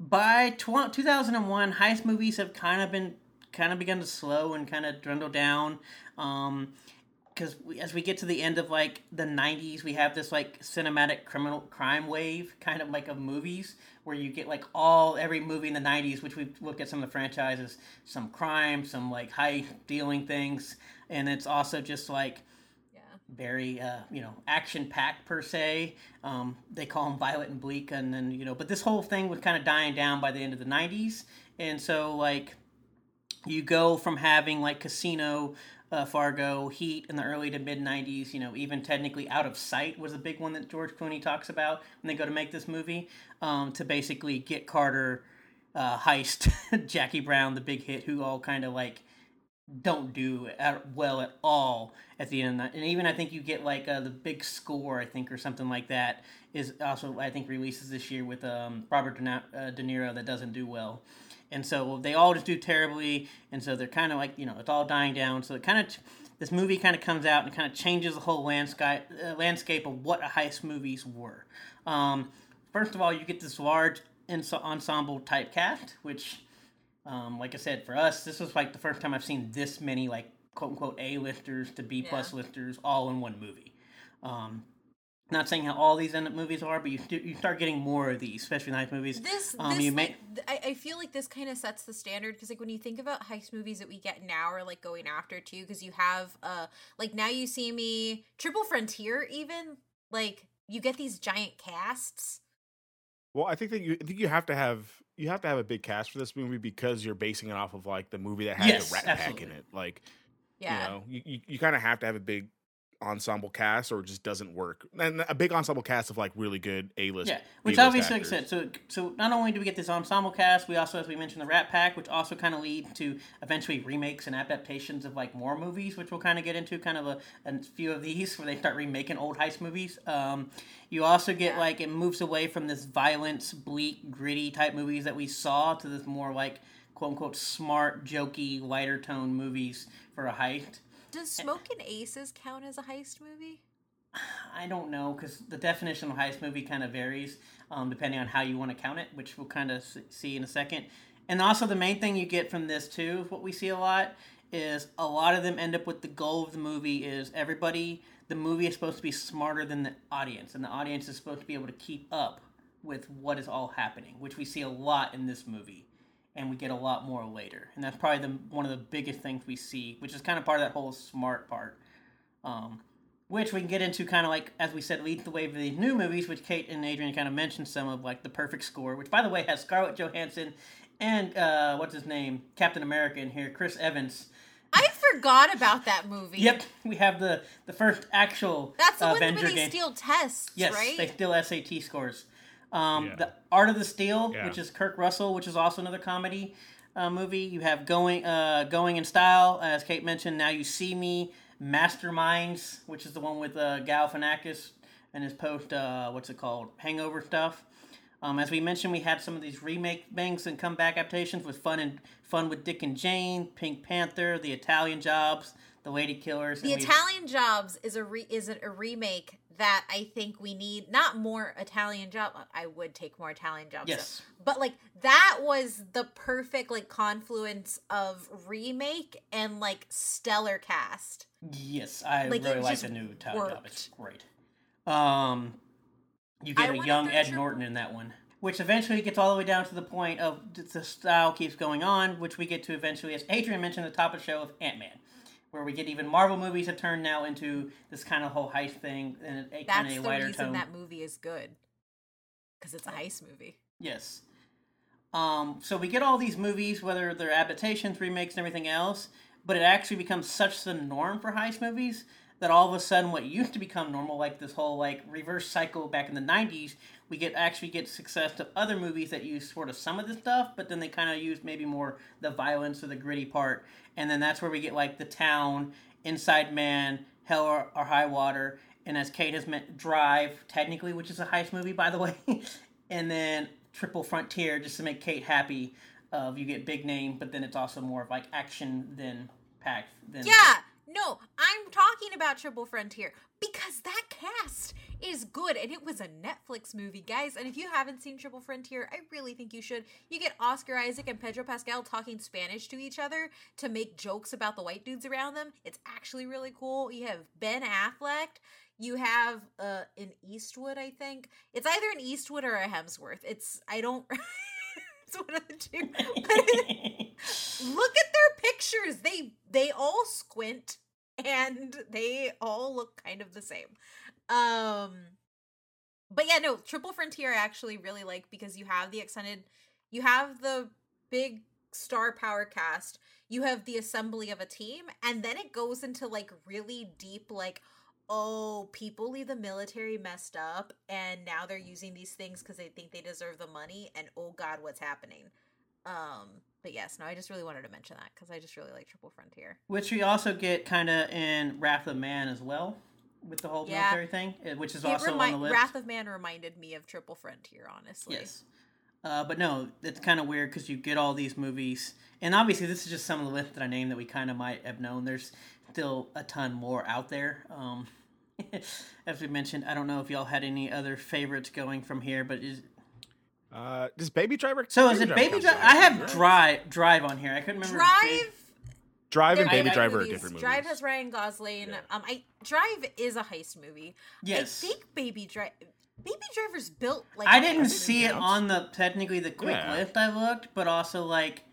[SPEAKER 3] by tw- 2001, heist movies have kind of been kind of begun to slow and kind of dwindle down. Um, because as we get to the end of like the 90s we have this like cinematic criminal crime wave kind of like of movies where you get like all every movie in the 90s which we've looked at some of the franchises some crime some like high dealing things and it's also just like
[SPEAKER 1] yeah.
[SPEAKER 3] very uh, you know action packed per se um, they call them violet and bleak and then you know but this whole thing was kind of dying down by the end of the 90s and so like you go from having like casino uh, fargo heat in the early to mid 90s you know even technically out of sight was a big one that george clooney talks about when they go to make this movie um, to basically get carter uh, heist jackie brown the big hit who all kind of like don't do at, well at all at the end. And even I think you get like uh, the big score, I think, or something like that, is also I think releases this year with um, Robert De, uh, De Niro that doesn't do well. And so they all just do terribly, and so they're kind of like you know it's all dying down. So it kind of this movie kind of comes out and kind of changes the whole landscape uh, landscape of what heist movies were. Um, first of all, you get this large ensemble type cast, which um, like I said, for us, this was like the first time I've seen this many like quote unquote A listers to B plus
[SPEAKER 1] Yeah.
[SPEAKER 3] listers all in one movie. Um, Not saying how all these end up movies are, but you do, you start getting more of these, especially nice movies.
[SPEAKER 1] This,
[SPEAKER 3] Um,
[SPEAKER 1] this
[SPEAKER 3] you
[SPEAKER 1] like,
[SPEAKER 3] may-
[SPEAKER 1] th- I, I feel like this kind of sets the standard because like when you think about heist movies that we get now or like going after too, because you have uh like now you see me Triple Frontier even like you get these giant casts.
[SPEAKER 2] Well, I think that you I think you have to have you have to have a big cast for this movie because you're basing it off of like the movie that had
[SPEAKER 3] Yes,
[SPEAKER 2] the Rat Pack in it. Like
[SPEAKER 1] Yeah,
[SPEAKER 2] you know, you, you, you kind of have to have a big ensemble cast or just doesn't work. And a big ensemble cast of like really good A-list.
[SPEAKER 3] Yeah, which
[SPEAKER 2] B-list
[SPEAKER 3] obviously, like I said, so so not only do we get this ensemble cast, we also, as we mentioned, the Rat Pack, which also kind of lead to eventually remakes and adaptations of like more movies, which we'll kind of get into, kind of a, a few of these where they start remaking old heist movies. Um, you also get like it moves away from this violence, bleak, gritty type movies that we saw to this more like quote unquote smart, jokey, lighter tone movies for a heist.
[SPEAKER 1] Does Smoking Aces count as a heist movie?
[SPEAKER 3] I don't know because the definition of heist movie kind of varies um, depending on how you want to count it, which we'll kind of see in a second. And also, the main thing you get from this too, what we see a lot is a lot of them end up with the goal of the movie is everybody. The movie is supposed to be smarter than the audience, and the audience is supposed to be able to keep up with what is all happening, which we see a lot in this movie, and we get a lot more later. And that's probably the one of the biggest things we see, which is kind of part of that whole smart part. Um, which we can get into kind of like as we said leads the way for these new movies which kate and adrian kind of mentioned some of like the perfect score which by the way has scarlett johansson and uh, what's his name captain america in here chris evans
[SPEAKER 1] I forgot about that movie.
[SPEAKER 3] yep we have the the first actual
[SPEAKER 1] That's the
[SPEAKER 3] uh,
[SPEAKER 1] one where they
[SPEAKER 3] game
[SPEAKER 1] steal tests,
[SPEAKER 3] yes
[SPEAKER 1] right?
[SPEAKER 3] they steal sat scores um,
[SPEAKER 2] Yeah.
[SPEAKER 3] the art of the steal
[SPEAKER 2] Yeah.
[SPEAKER 3] which is kirk russell which is also another comedy uh, movie you have going uh, going in style as kate mentioned now you see me masterminds which is the one with uh, galifianakis and his post uh, what's it called hangover stuff um, as we mentioned we had some of these remake bangs and comeback adaptations with fun and fun with dick and jane pink panther the italian jobs the lady killers
[SPEAKER 1] The Italian Jobs is a re- is a remake that I think we need. Not more Italian job. I would take more Italian jobs. though.
[SPEAKER 3] Yes.
[SPEAKER 1] but like that was the perfect like confluence of remake and like stellar cast.
[SPEAKER 3] Yes, I
[SPEAKER 1] Like,
[SPEAKER 3] really like the new Italian job. It's great. Um, you get a young Ed Norton in that one, which eventually gets all the way down to the point of the style keeps going on, which we get to eventually, as Adrian mentioned at the top of the show, of Ant Man, where we get even Marvel movies have turned now into this kind of whole heist thing and a kind of a
[SPEAKER 1] the
[SPEAKER 3] lighter
[SPEAKER 1] reason
[SPEAKER 3] tone.
[SPEAKER 1] that movie is good because it's a heist movie.
[SPEAKER 3] Yes. Um, so we get all these movies, whether they're adaptations, remakes, and everything else, but it actually becomes such the norm for heist movies that all of a sudden what used to become normal, like this whole like reverse cycle back in the '90s, we get actually get success to other movies that use sort of some of the stuff, but then they kind of use maybe more the violence or the gritty part, and then that's where we get like the town, Inside Man, Hell or, or High Water, and as Kate has meant, Drive, technically, which is a heist movie by the way, and then Triple Frontier, just to make Kate happy. Of you get big name, but then it's also more of like action than packed. Than
[SPEAKER 1] Yeah, no, I'm talking about Triple Frontier because that cast is good and it was a Netflix movie, guys. And if you haven't seen Triple Frontier, I really think you should. You get Oscar Isaac and Pedro Pascal talking Spanish to each other to make jokes about the white dudes around them. It's actually really cool. You have Ben Affleck. You have uh an Eastwood, I think. It's either an Eastwood or a Hemsworth. It's I don't it's one of the two. look at their pictures they they all squint and they all look kind of the same um but yeah no triple frontier i actually really like because you have the extended you have the big star power cast you have the assembly of a team and then it goes into like really deep like oh people leave the military messed up and now they're using these things because they think they deserve the money and oh god what's happening? Um but yes no i just really wanted to mention that because i just really like triple frontier.
[SPEAKER 3] Which we also get kind of in Wrath of Man as well, with the whole
[SPEAKER 1] Yeah.
[SPEAKER 3] military thing, uh, which is
[SPEAKER 1] it
[SPEAKER 3] also
[SPEAKER 1] remi-
[SPEAKER 3] on the list.
[SPEAKER 1] wrath of man reminded me of triple frontier honestly
[SPEAKER 3] Yes. Uh, but no, it's kind of weird because you get all these movies, and obviously this is just some of the list that I named that we kind of might have known. There's still a ton more out there. Um, as we mentioned, I don't know if y'all had any other favorites going from here, but is
[SPEAKER 2] Uh, does Baby Driver?
[SPEAKER 3] so is it Baby
[SPEAKER 2] Driver?
[SPEAKER 3] Drive?
[SPEAKER 2] as a
[SPEAKER 3] I
[SPEAKER 2] heist
[SPEAKER 3] have? Drive Drive on here. I couldn't remember.
[SPEAKER 1] drive
[SPEAKER 2] Drive and Baby
[SPEAKER 3] I- I-
[SPEAKER 2] Driver are different movies.
[SPEAKER 1] Drive has Ryan Gosling.
[SPEAKER 2] Yeah.
[SPEAKER 1] Um, I Drive is a heist movie.
[SPEAKER 3] Yes.
[SPEAKER 1] I think Baby Drive. Baby Driver's built like
[SPEAKER 3] I
[SPEAKER 1] a
[SPEAKER 3] didn't see it
[SPEAKER 1] movie.
[SPEAKER 3] on the technically the quick
[SPEAKER 2] Yeah.
[SPEAKER 3] lift I looked, but also like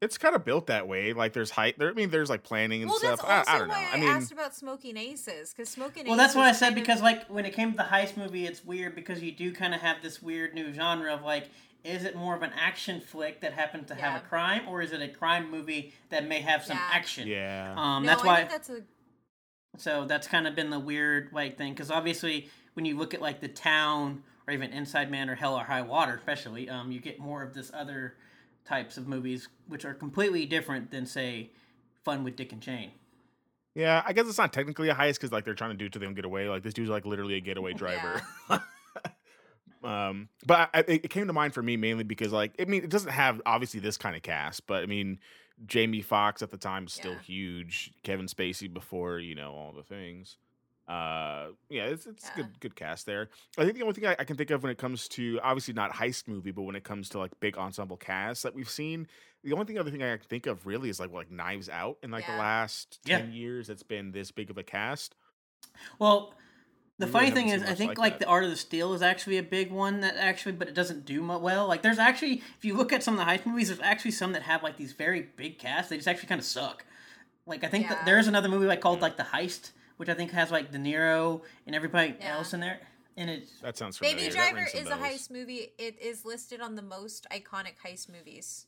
[SPEAKER 2] it's kind of built that way. Like there's height. There, I mean, there's like planning and
[SPEAKER 1] Well,
[SPEAKER 2] stuff.
[SPEAKER 1] that's also
[SPEAKER 2] I, I don't know.
[SPEAKER 1] why I,
[SPEAKER 2] I mean,
[SPEAKER 1] asked about Smoking Aces because Smoking
[SPEAKER 3] Well, that's what I said
[SPEAKER 1] kind of-
[SPEAKER 3] because like when it came to the heist movie, it's weird because you do kind of have this weird new genre of like, is it more of an action flick that happens to have a crime, or is it a crime movie that may have some
[SPEAKER 1] Yeah.
[SPEAKER 3] action?
[SPEAKER 2] yeah.
[SPEAKER 3] Um,
[SPEAKER 1] No,
[SPEAKER 3] that's
[SPEAKER 1] I
[SPEAKER 3] why.
[SPEAKER 1] think that's a
[SPEAKER 3] So that's kind of been the weird like thing because obviously when you look at like the town or even Inside Man or Hell or High Water, especially, um, you get more of this other types of movies which are completely different than say Fun with Dick and Jane.
[SPEAKER 2] Yeah, I guess it's not technically a heist because like they're trying to do it to them get away. Like this dude's like literally a getaway driver. um, but I, it it came to mind for me mainly because like I mean it doesn't have obviously this kind of cast, but I mean Jamie Foxx at the time is still
[SPEAKER 1] Yeah.
[SPEAKER 2] huge. Kevin Spacey before you know all the things. Uh, yeah, it's it's
[SPEAKER 1] Yeah.
[SPEAKER 2] good good cast there. I think the only thing I, I can think of when it comes to obviously not heist movie, but when it comes to like big ensemble casts that we've seen, the only thing other thing I can think of really is like like Knives Out in like the last
[SPEAKER 3] Yeah.
[SPEAKER 2] ten years. It's been this big of a cast.
[SPEAKER 3] Well, the
[SPEAKER 2] We really
[SPEAKER 3] funny thing is, I think
[SPEAKER 2] like
[SPEAKER 3] like, the Art of the Steal is actually a big one that actually, but it doesn't do well. Like there's actually, if you look at some of the heist movies, there's actually some that have like these very big casts. They just actually kind of suck. Like I think that
[SPEAKER 1] Yeah.
[SPEAKER 3] there's another movie like called mm. like The Heist, which I think has like De Niro and everybody
[SPEAKER 1] Yeah.
[SPEAKER 3] else in there, and it
[SPEAKER 2] That sounds familiar.
[SPEAKER 1] Baby Driver
[SPEAKER 2] rings some
[SPEAKER 1] is a heist movie. It is listed on the most iconic heist movies.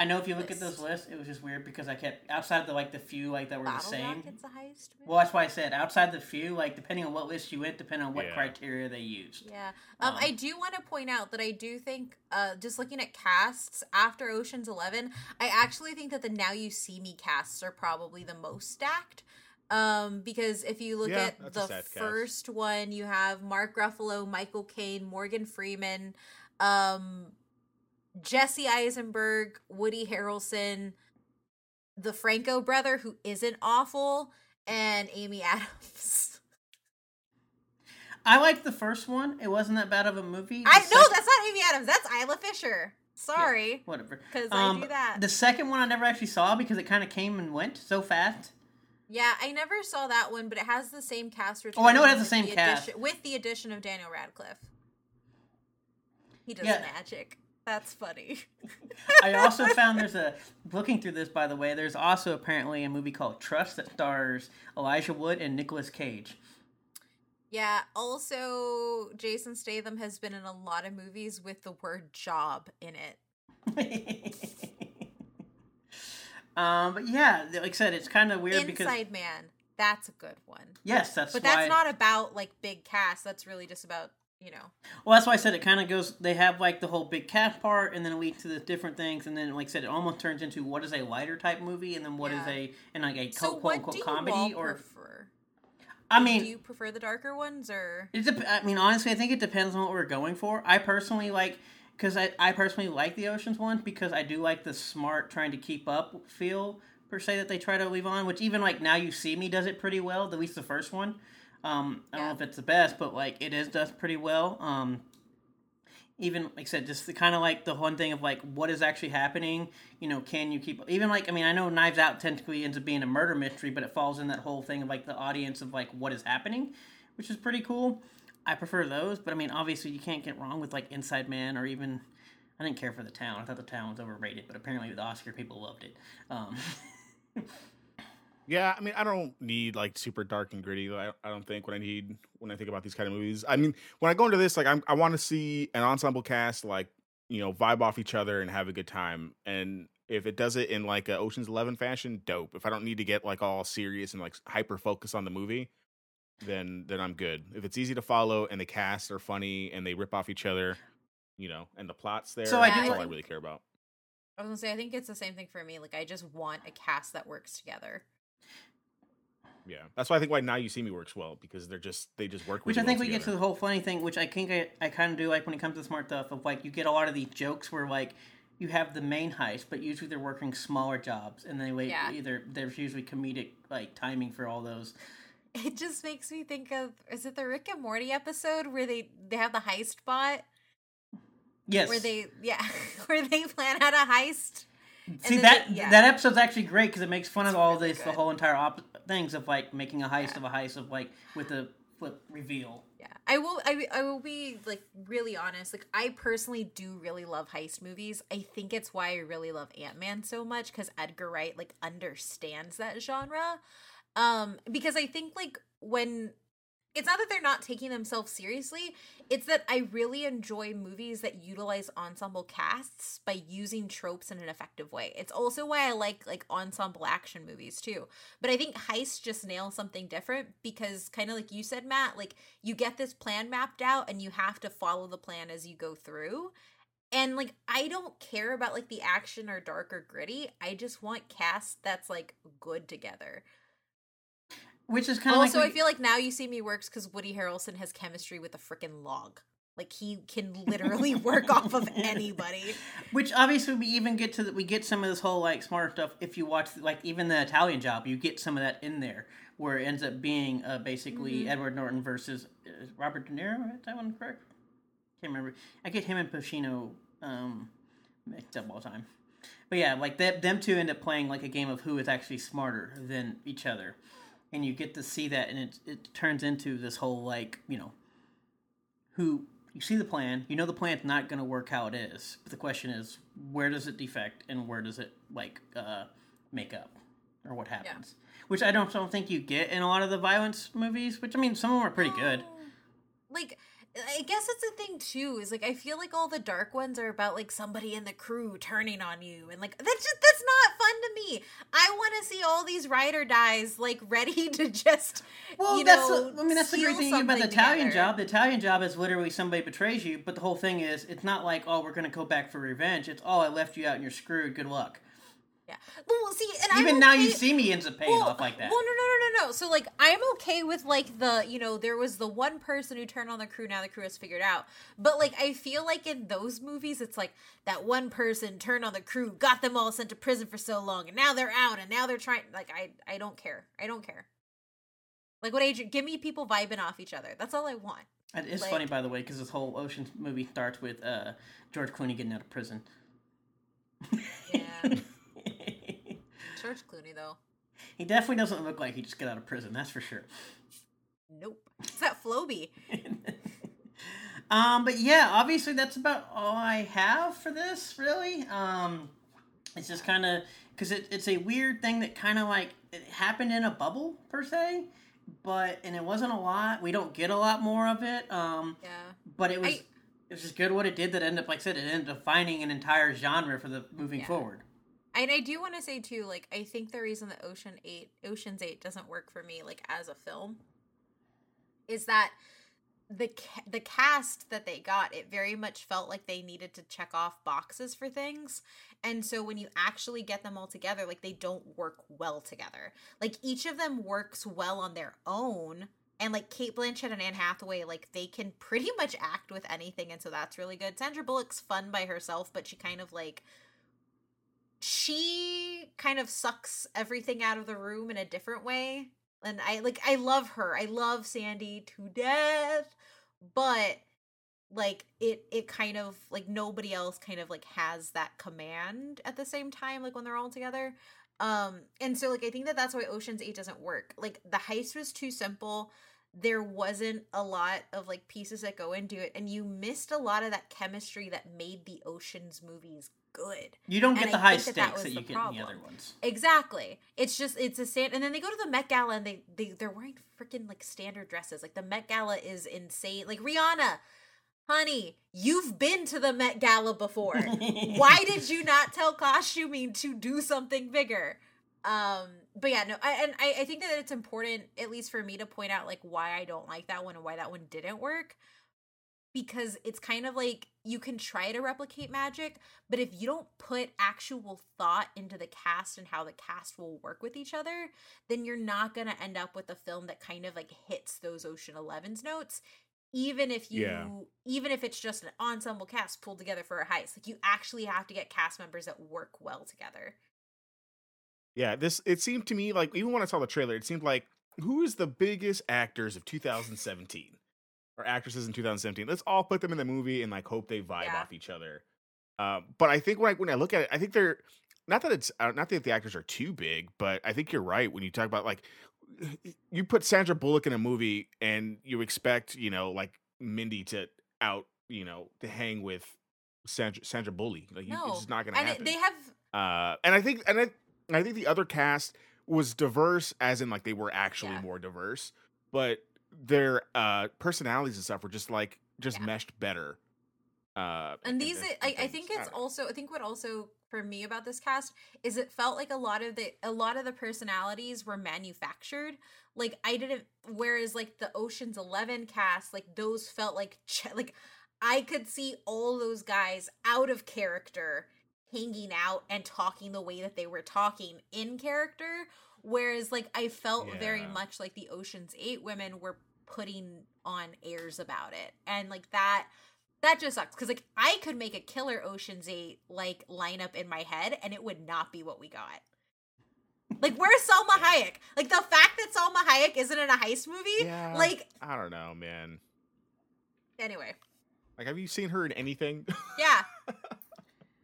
[SPEAKER 3] I know if you look at those
[SPEAKER 1] List.
[SPEAKER 3] lists, it was just weird because I kept outside of the like the few like that were the same.
[SPEAKER 1] Rocket's a heist movie.
[SPEAKER 3] Well, that's why I said outside the few, like depending on what list you went, depending on what
[SPEAKER 2] Yeah.
[SPEAKER 3] criteria they used.
[SPEAKER 1] Yeah. Um,
[SPEAKER 3] Um,
[SPEAKER 1] I do want to point out that I do think, uh, just looking at casts after Ocean's Eleven, I actually think that the Now You See Me casts are probably the most stacked. Um, because if you look
[SPEAKER 2] Yeah,
[SPEAKER 1] at the
[SPEAKER 2] sad cast.
[SPEAKER 1] first one, you have Mark Ruffalo, Michael Caine, Morgan Freeman, um, Jesse Eisenberg, Woody Harrelson, the Franco brother, who isn't awful, and Amy Adams.
[SPEAKER 3] I liked the first one. It wasn't that bad of a movie. The
[SPEAKER 1] I no, that's not Amy Adams. That's Isla Fisher. Sorry,
[SPEAKER 3] whatever.
[SPEAKER 1] because
[SPEAKER 3] Um,
[SPEAKER 1] I do that.
[SPEAKER 3] The second one I never actually saw because it kind of came and went so fast.
[SPEAKER 1] yeah, I never saw that one, but it has the same cast.
[SPEAKER 3] Oh, I know it has the same
[SPEAKER 1] with
[SPEAKER 3] cast.
[SPEAKER 1] addition- with the addition of Daniel Radcliffe. He does
[SPEAKER 3] Yeah.
[SPEAKER 1] magic. That's funny.
[SPEAKER 3] I also found there's a looking through this by the way. There's also apparently a movie called Trust that stars Elijah Wood and Nicolas Cage.
[SPEAKER 1] Yeah. Also, Jason Statham has been in a lot of movies with the word "job" in it.
[SPEAKER 3] um, but yeah, like I said, it's kind of weird because
[SPEAKER 1] Inside Man. That's a good one.
[SPEAKER 3] yes, that's
[SPEAKER 1] but
[SPEAKER 3] why.
[SPEAKER 1] that's not about like big cast. That's really just about you know.
[SPEAKER 3] Well, that's why I said it kind of goes. They have like the whole big cast part, and then it leads to the different things, and then like I said, it almost turns into what is a lighter type movie, and then what is
[SPEAKER 1] Yeah.
[SPEAKER 3] a and like a
[SPEAKER 1] So,
[SPEAKER 3] quote unquote comedy or
[SPEAKER 1] prefer?
[SPEAKER 3] I mean,
[SPEAKER 1] do you prefer the darker ones or?
[SPEAKER 3] It dep- I mean, honestly, I think it depends on what we're going for. I personally like, because I, I personally like the Oceans one because I do like the smart trying to keep up feel per se that they try to leave on. Which even like now you see me does it pretty well. At least the first one. Um, I don't know if it's the best, but like it is does pretty well. Um, even like I said, just the kind of like the one thing of like what is actually happening. You know, can you keep even like I mean I know Knives Out technically ends up being a murder mystery, but it falls in that whole thing of like the audience of like what is happening, which is pretty cool. I prefer those, but I mean obviously you can't get wrong with like Inside Man or even I didn't care for the town. I thought the town was overrated, but apparently the Oscar people loved it. Um,
[SPEAKER 2] Yeah, I mean, I don't need like super dark and gritty. I, I don't think when I need when I think about these kind of movies. I mean, when I go into this, like I'm, I want to see an ensemble cast like you know vibe off each other and have a good time. And if it does it in like a Ocean's Eleven fashion, dope. If I don't need to get like all serious and like hyper focus on the movie, then then I'm good. If it's easy to follow and the cast are funny and they rip off each other, you know, and the plots there,
[SPEAKER 3] So I
[SPEAKER 2] that's all I really care about.
[SPEAKER 1] I was gonna say I think it's the same thing for me. Like I just want a cast that works together.
[SPEAKER 2] Yeah, that's why I think why Now You See Me works well because they're just they just work.
[SPEAKER 3] Which I think
[SPEAKER 2] well
[SPEAKER 3] we get to the whole funny thing, which I think I, I kind of do like when it comes to smart stuff of like you get a lot of these jokes where like you have the main heist, but usually they're working smaller jobs, and they wait
[SPEAKER 1] Yeah.
[SPEAKER 3] either there's usually comedic like timing for all those.
[SPEAKER 1] It just makes me think of is it the Rick and Morty episode where they they have the heist bot
[SPEAKER 3] Yes,
[SPEAKER 1] where they yeah where they plan out a heist
[SPEAKER 3] See
[SPEAKER 1] then
[SPEAKER 3] that
[SPEAKER 1] yeah.
[SPEAKER 3] that episode's actually great because it makes fun of all
[SPEAKER 1] really
[SPEAKER 3] this, the whole entire op- things of like making a heist
[SPEAKER 1] Yeah.
[SPEAKER 3] of a heist of like with a flip reveal.
[SPEAKER 1] Yeah, I will. I, I will be like really honest. Like, I personally do really love heist movies. I think it's why I really love Ant Man so much because Edgar Wright like understands that genre. Um, because I think like when it's not that they're not taking themselves seriously, it's that I really enjoy movies that utilize ensemble casts by using tropes in an effective way. It's also why I like like ensemble action movies too. But I think Heist just nails something different because kind of like you said Matt, like you get this plan mapped out and you have to follow the plan as you go through. And like I don't care about like the action or dark or gritty. I just want cast that's like good together.
[SPEAKER 3] Which is kind of
[SPEAKER 1] Also,
[SPEAKER 3] like
[SPEAKER 1] I feel like now you see me works because Woody Harrelson has chemistry with a freaking log. Like he can literally work off of anybody.
[SPEAKER 3] Which obviously we even get to the, we get some of this whole like smart stuff if you watch like even the Italian Job you get some of that in there where it ends up being uh, basically
[SPEAKER 1] Mhm.
[SPEAKER 3] Edward Norton versus uh, Robert De Niro. Is that one correct? Can't remember. I get him and Pacino um, mixed up all the time. But yeah, like that, them two end up playing like a game of who is actually smarter than each other, and you get to see that, and it it turns into this whole like you know who you see the plan, you know the plan's not going to work how it is. But the question is, where does it defect and where does it like uh, make up, or what happens? Which I don't don't think you get in a lot of the violence movies. Which I mean, some of them are pretty good.
[SPEAKER 1] Like, I guess it's a thing too. Is like I feel like all the dark ones are about like somebody in the crew turning on you, and like that's just that's not fun to me. I want to see all these ride or dies like ready to just.
[SPEAKER 3] Well, that's
[SPEAKER 1] know,
[SPEAKER 3] the, I mean that's the great thing about the Italian
[SPEAKER 1] together.
[SPEAKER 3] job. The Italian job is literally somebody betrays you, but the whole thing is it's not like oh we're gonna go back for revenge. It's oh I left you out and you're screwed. Good luck.
[SPEAKER 1] Yeah. Well, see, and
[SPEAKER 3] Even
[SPEAKER 1] I'm
[SPEAKER 3] now
[SPEAKER 1] okay-
[SPEAKER 3] you see me ends up paying off like that.
[SPEAKER 1] Well, no, no, no, no, no. So like, I'm okay with like the, you know, there was the one person who turned on the crew. Now the crew has figured out. But like, I feel like in those movies, it's like that one person turned on the crew, got them all sent to prison for so long, and now they're out, and now they're trying. Like, I, I don't care. I don't care. Like, what age? Give me people vibing off each other. That's all I want.
[SPEAKER 3] It is
[SPEAKER 1] like-
[SPEAKER 3] funny by the way because this whole Ocean movie starts with uh, George Clooney getting out of prison.
[SPEAKER 1] Yeah. George Clooney though.
[SPEAKER 3] he definitely doesn't look like he just got out of prison. That's for sure.
[SPEAKER 1] Nope. It's that Flowbee.
[SPEAKER 3] um, but yeah, obviously that's about all I have for this. Really, um, it's just kind of because it, it's a weird thing that kind of like it happened in a bubble per se, but and it wasn't a lot. We don't get a lot more of it. Um,
[SPEAKER 1] Yeah.
[SPEAKER 3] but it was.
[SPEAKER 1] I-
[SPEAKER 3] it was just good what it did that ended up, like I said, it ended up defining an entire genre for the moving
[SPEAKER 1] Yeah.
[SPEAKER 3] forward.
[SPEAKER 1] And I do want to say too, like I think the reason that Ocean Eight, Ocean's Eight, doesn't work for me, like as a film, is that the ca- the cast that they got, it very much felt like they needed to check off boxes for things, and so when you actually get them all together, like they don't work well together. Like each of them works well on their own. And like Cate Blanchett and Anne Hathaway, like they can pretty much act with anything, and so that's really good. Sandra Bullock's fun by herself, but she kind of like she kind of sucks everything out of the room in a different way. And I like I love her. I love Sandy to death. But like it it kind of like nobody else kind of like has that command at the same time like when they're all together. Um and so like I think that that's why Ocean's 8 doesn't work. Like the heist was too simple. There wasn't a lot of like pieces that go into it and you missed a lot of that chemistry that made the Ocean's movies good.
[SPEAKER 3] You don't
[SPEAKER 1] And
[SPEAKER 3] get the
[SPEAKER 1] I
[SPEAKER 3] high
[SPEAKER 1] think that that
[SPEAKER 3] stakes that, you get in the other ones.
[SPEAKER 1] Exactly. It's just it's a stand and then they go to the Met Gala and they, they they're wearing freaking like standard dresses. Like the Met Gala is insane. Like Rihanna, honey, you've been to the Met Gala before. Why did you not tell costuming to do something bigger? Um, but yeah, no, I, and I, I think that it's important, at least for me, to point out like why I don't like that one and why that one didn't work. Because it's kind of like you can try to replicate magic, but if you don't put actual thought into the cast and how the cast will work with each other, then you're not gonna end up with a film that kind of like hits those Ocean Eleven's notes even if you
[SPEAKER 2] Yeah.
[SPEAKER 1] even if it's just an ensemble cast pulled together for a heist. Like you actually have to get cast members that work well together.
[SPEAKER 2] Yeah, this it seemed to me like even when I saw the trailer, it seemed like who is the biggest actors of 2017 or actresses in 2017? Let's all put them in the movie and like hope they vibe
[SPEAKER 1] Yeah.
[SPEAKER 2] off each other. Uh, but I think when I when I look at it, I think they're not that it's uh, not that the actors are too big, but I think you're right when you talk about like you put Sandra Bullock in a movie and you expect you know like Mindy to out you know to hang with Sandra Sandra Bully. Like you,
[SPEAKER 1] no,
[SPEAKER 2] it's not gonna
[SPEAKER 1] and
[SPEAKER 2] happen.
[SPEAKER 1] they have
[SPEAKER 2] uh, and I think and I, I think the other cast was diverse, as in like they were actually
[SPEAKER 1] Yeah.
[SPEAKER 2] more diverse, but their uh personalities and stuff were just like just
[SPEAKER 1] Yeah.
[SPEAKER 2] meshed better. Uh,
[SPEAKER 1] and these
[SPEAKER 2] than-
[SPEAKER 1] I, I think it's
[SPEAKER 2] don't
[SPEAKER 1] also i think what also for me about this cast is it felt like a lot of the a lot of the personalities were manufactured like i didn't whereas like the oceans 11 cast like those felt like ch- like i could see all those guys out of character hanging out and talking the way that they were talking in character whereas like i felt very much like the oceans 8 women were putting on airs about it and like that that just sucks because like I could make a killer Ocean's Eight like lineup in my head, and it would not be what we got. Like, where's Salma Hayek? Like the fact that Salma Hayek isn't in a heist movie.
[SPEAKER 2] Yeah.
[SPEAKER 1] Like,
[SPEAKER 2] I don't know, man.
[SPEAKER 1] anyway,
[SPEAKER 2] Like, have you seen her in anything?
[SPEAKER 1] yeah.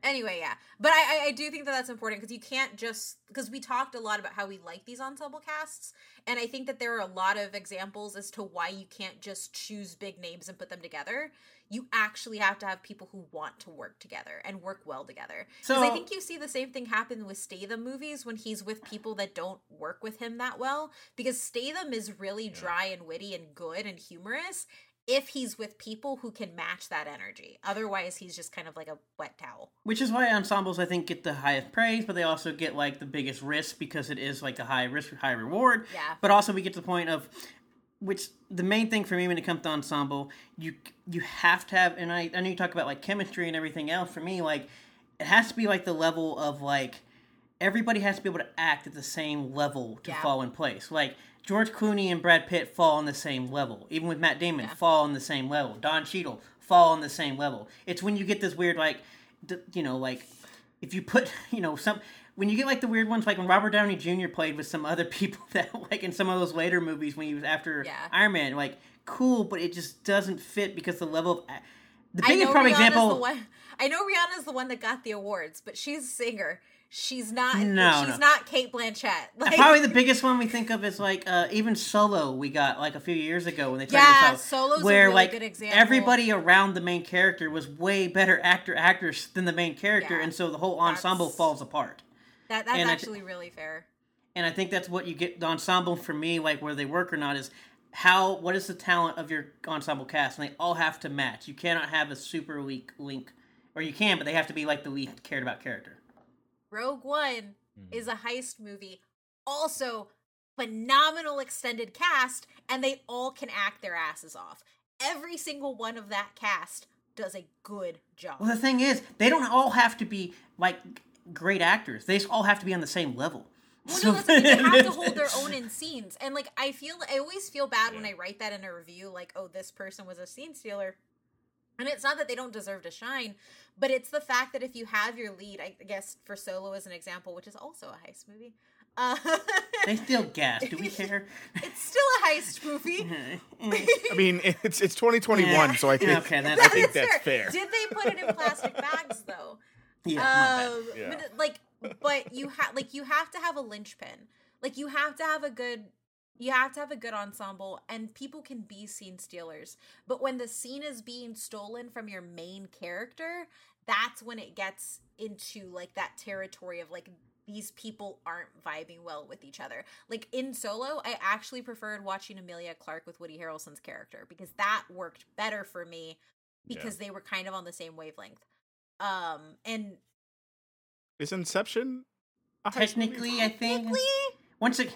[SPEAKER 1] anyway, yeah, but I, I I do think that that's important because you can't just because we talked a lot about how we like these ensemble casts, and I think that there are a lot of examples as to why you can't just choose big names and put them together. You actually have to have people who want to work together and work well together. Because I think you see the same thing happen with Statham movies when he's with people that don't work with him that well. Because Statham is really dry and witty and good and humorous if he's with people who can match that energy. Otherwise, he's just kind of like a wet towel.
[SPEAKER 3] Which is why ensembles I think get the highest praise, but they also get like the biggest risk because it is like a high risk, high reward.
[SPEAKER 1] Yeah.
[SPEAKER 3] But also we get to the point of which the main thing for me when it comes to ensemble, you you have to have and I, I know you talk about like chemistry and everything else. For me, like it has to be like the level of like everybody has to be able to act at the same level to
[SPEAKER 1] Yeah.
[SPEAKER 3] fall in place. Like George Clooney and Brad Pitt fall on the same level. Even with Matt Damon,
[SPEAKER 1] Yeah.
[SPEAKER 3] fall on the same level. Don Cheadle fall on the same level. It's when you get this weird like, you know, like if you put, you know, some when you get like the weird ones, like when Robert Downey Jr. played with some other people that like in some of those later movies when he was after
[SPEAKER 1] Yeah.
[SPEAKER 3] Iron Man, like cool, but it just doesn't fit because the level of the biggest prime
[SPEAKER 1] Rihanna's
[SPEAKER 3] example.
[SPEAKER 1] the one. I know Rihanna's the one that got the awards, but she's a singer. She's not.
[SPEAKER 3] No,
[SPEAKER 1] she's
[SPEAKER 3] no.
[SPEAKER 1] not Cate Blanchett. Like,
[SPEAKER 3] Probably the biggest one we think of is like uh, even Solo we got like a few years ago when they tried
[SPEAKER 1] Yeah,
[SPEAKER 3] this out,
[SPEAKER 1] Solo's a
[SPEAKER 3] where
[SPEAKER 1] really
[SPEAKER 3] like
[SPEAKER 1] good example.
[SPEAKER 3] everybody around the main character was way better actor actors than the main character,
[SPEAKER 1] Yeah,
[SPEAKER 3] and so the whole ensemble falls apart.
[SPEAKER 1] that. That's
[SPEAKER 3] and
[SPEAKER 1] actually really fair.
[SPEAKER 3] And I think that's what you get the ensemble for me, like where they work or not, is how what is the talent of your ensemble cast, and they all have to match. You cannot have a super weak link, or you can, but they have to be like the least cared about character.
[SPEAKER 1] Rogue One
[SPEAKER 2] Mhm.
[SPEAKER 1] is a heist movie. Also, phenomenal extended cast, and they all can act their asses off. Every single one of that cast does a good job.
[SPEAKER 3] Well, the thing is, they don't all have to be like great actors. They just all have to be on the same level.
[SPEAKER 1] Well,
[SPEAKER 3] So-
[SPEAKER 1] no, that's the thing. They have to hold their own in scenes, and like I feel, I always feel bad when I write that in a review, like, oh, this person was a scene stealer. And it's not that they don't deserve to shine, but it's the fact that if you have your lead, I guess for Solo as an example, which is also a heist movie, uh,
[SPEAKER 3] They still gas. Do we care?
[SPEAKER 1] it's still a heist movie.
[SPEAKER 2] I mean, it's it's 2021,
[SPEAKER 3] Yeah.
[SPEAKER 2] so I think
[SPEAKER 3] Okay, that's-
[SPEAKER 2] I think that's fair.
[SPEAKER 1] Did they put it in plastic bags though?
[SPEAKER 3] yeah.
[SPEAKER 1] Um,
[SPEAKER 2] Yeah.
[SPEAKER 1] but like, but you have like you have to have a linchpin. Like you have to have a good, you have to have a good ensemble, and people can be scene stealers. But when the scene is being stolen from your main character, that's when it gets into like that territory of like these people aren't vibing well with each other. Like in Solo, I actually preferred watching Emilia Clarke with Woody Harrelson's character because that worked better for me
[SPEAKER 2] Yeah.
[SPEAKER 1] because they were kind of on the same wavelength. Um and
[SPEAKER 2] Is Inception a heist movie?
[SPEAKER 3] Technically, I think
[SPEAKER 1] technically,
[SPEAKER 3] once it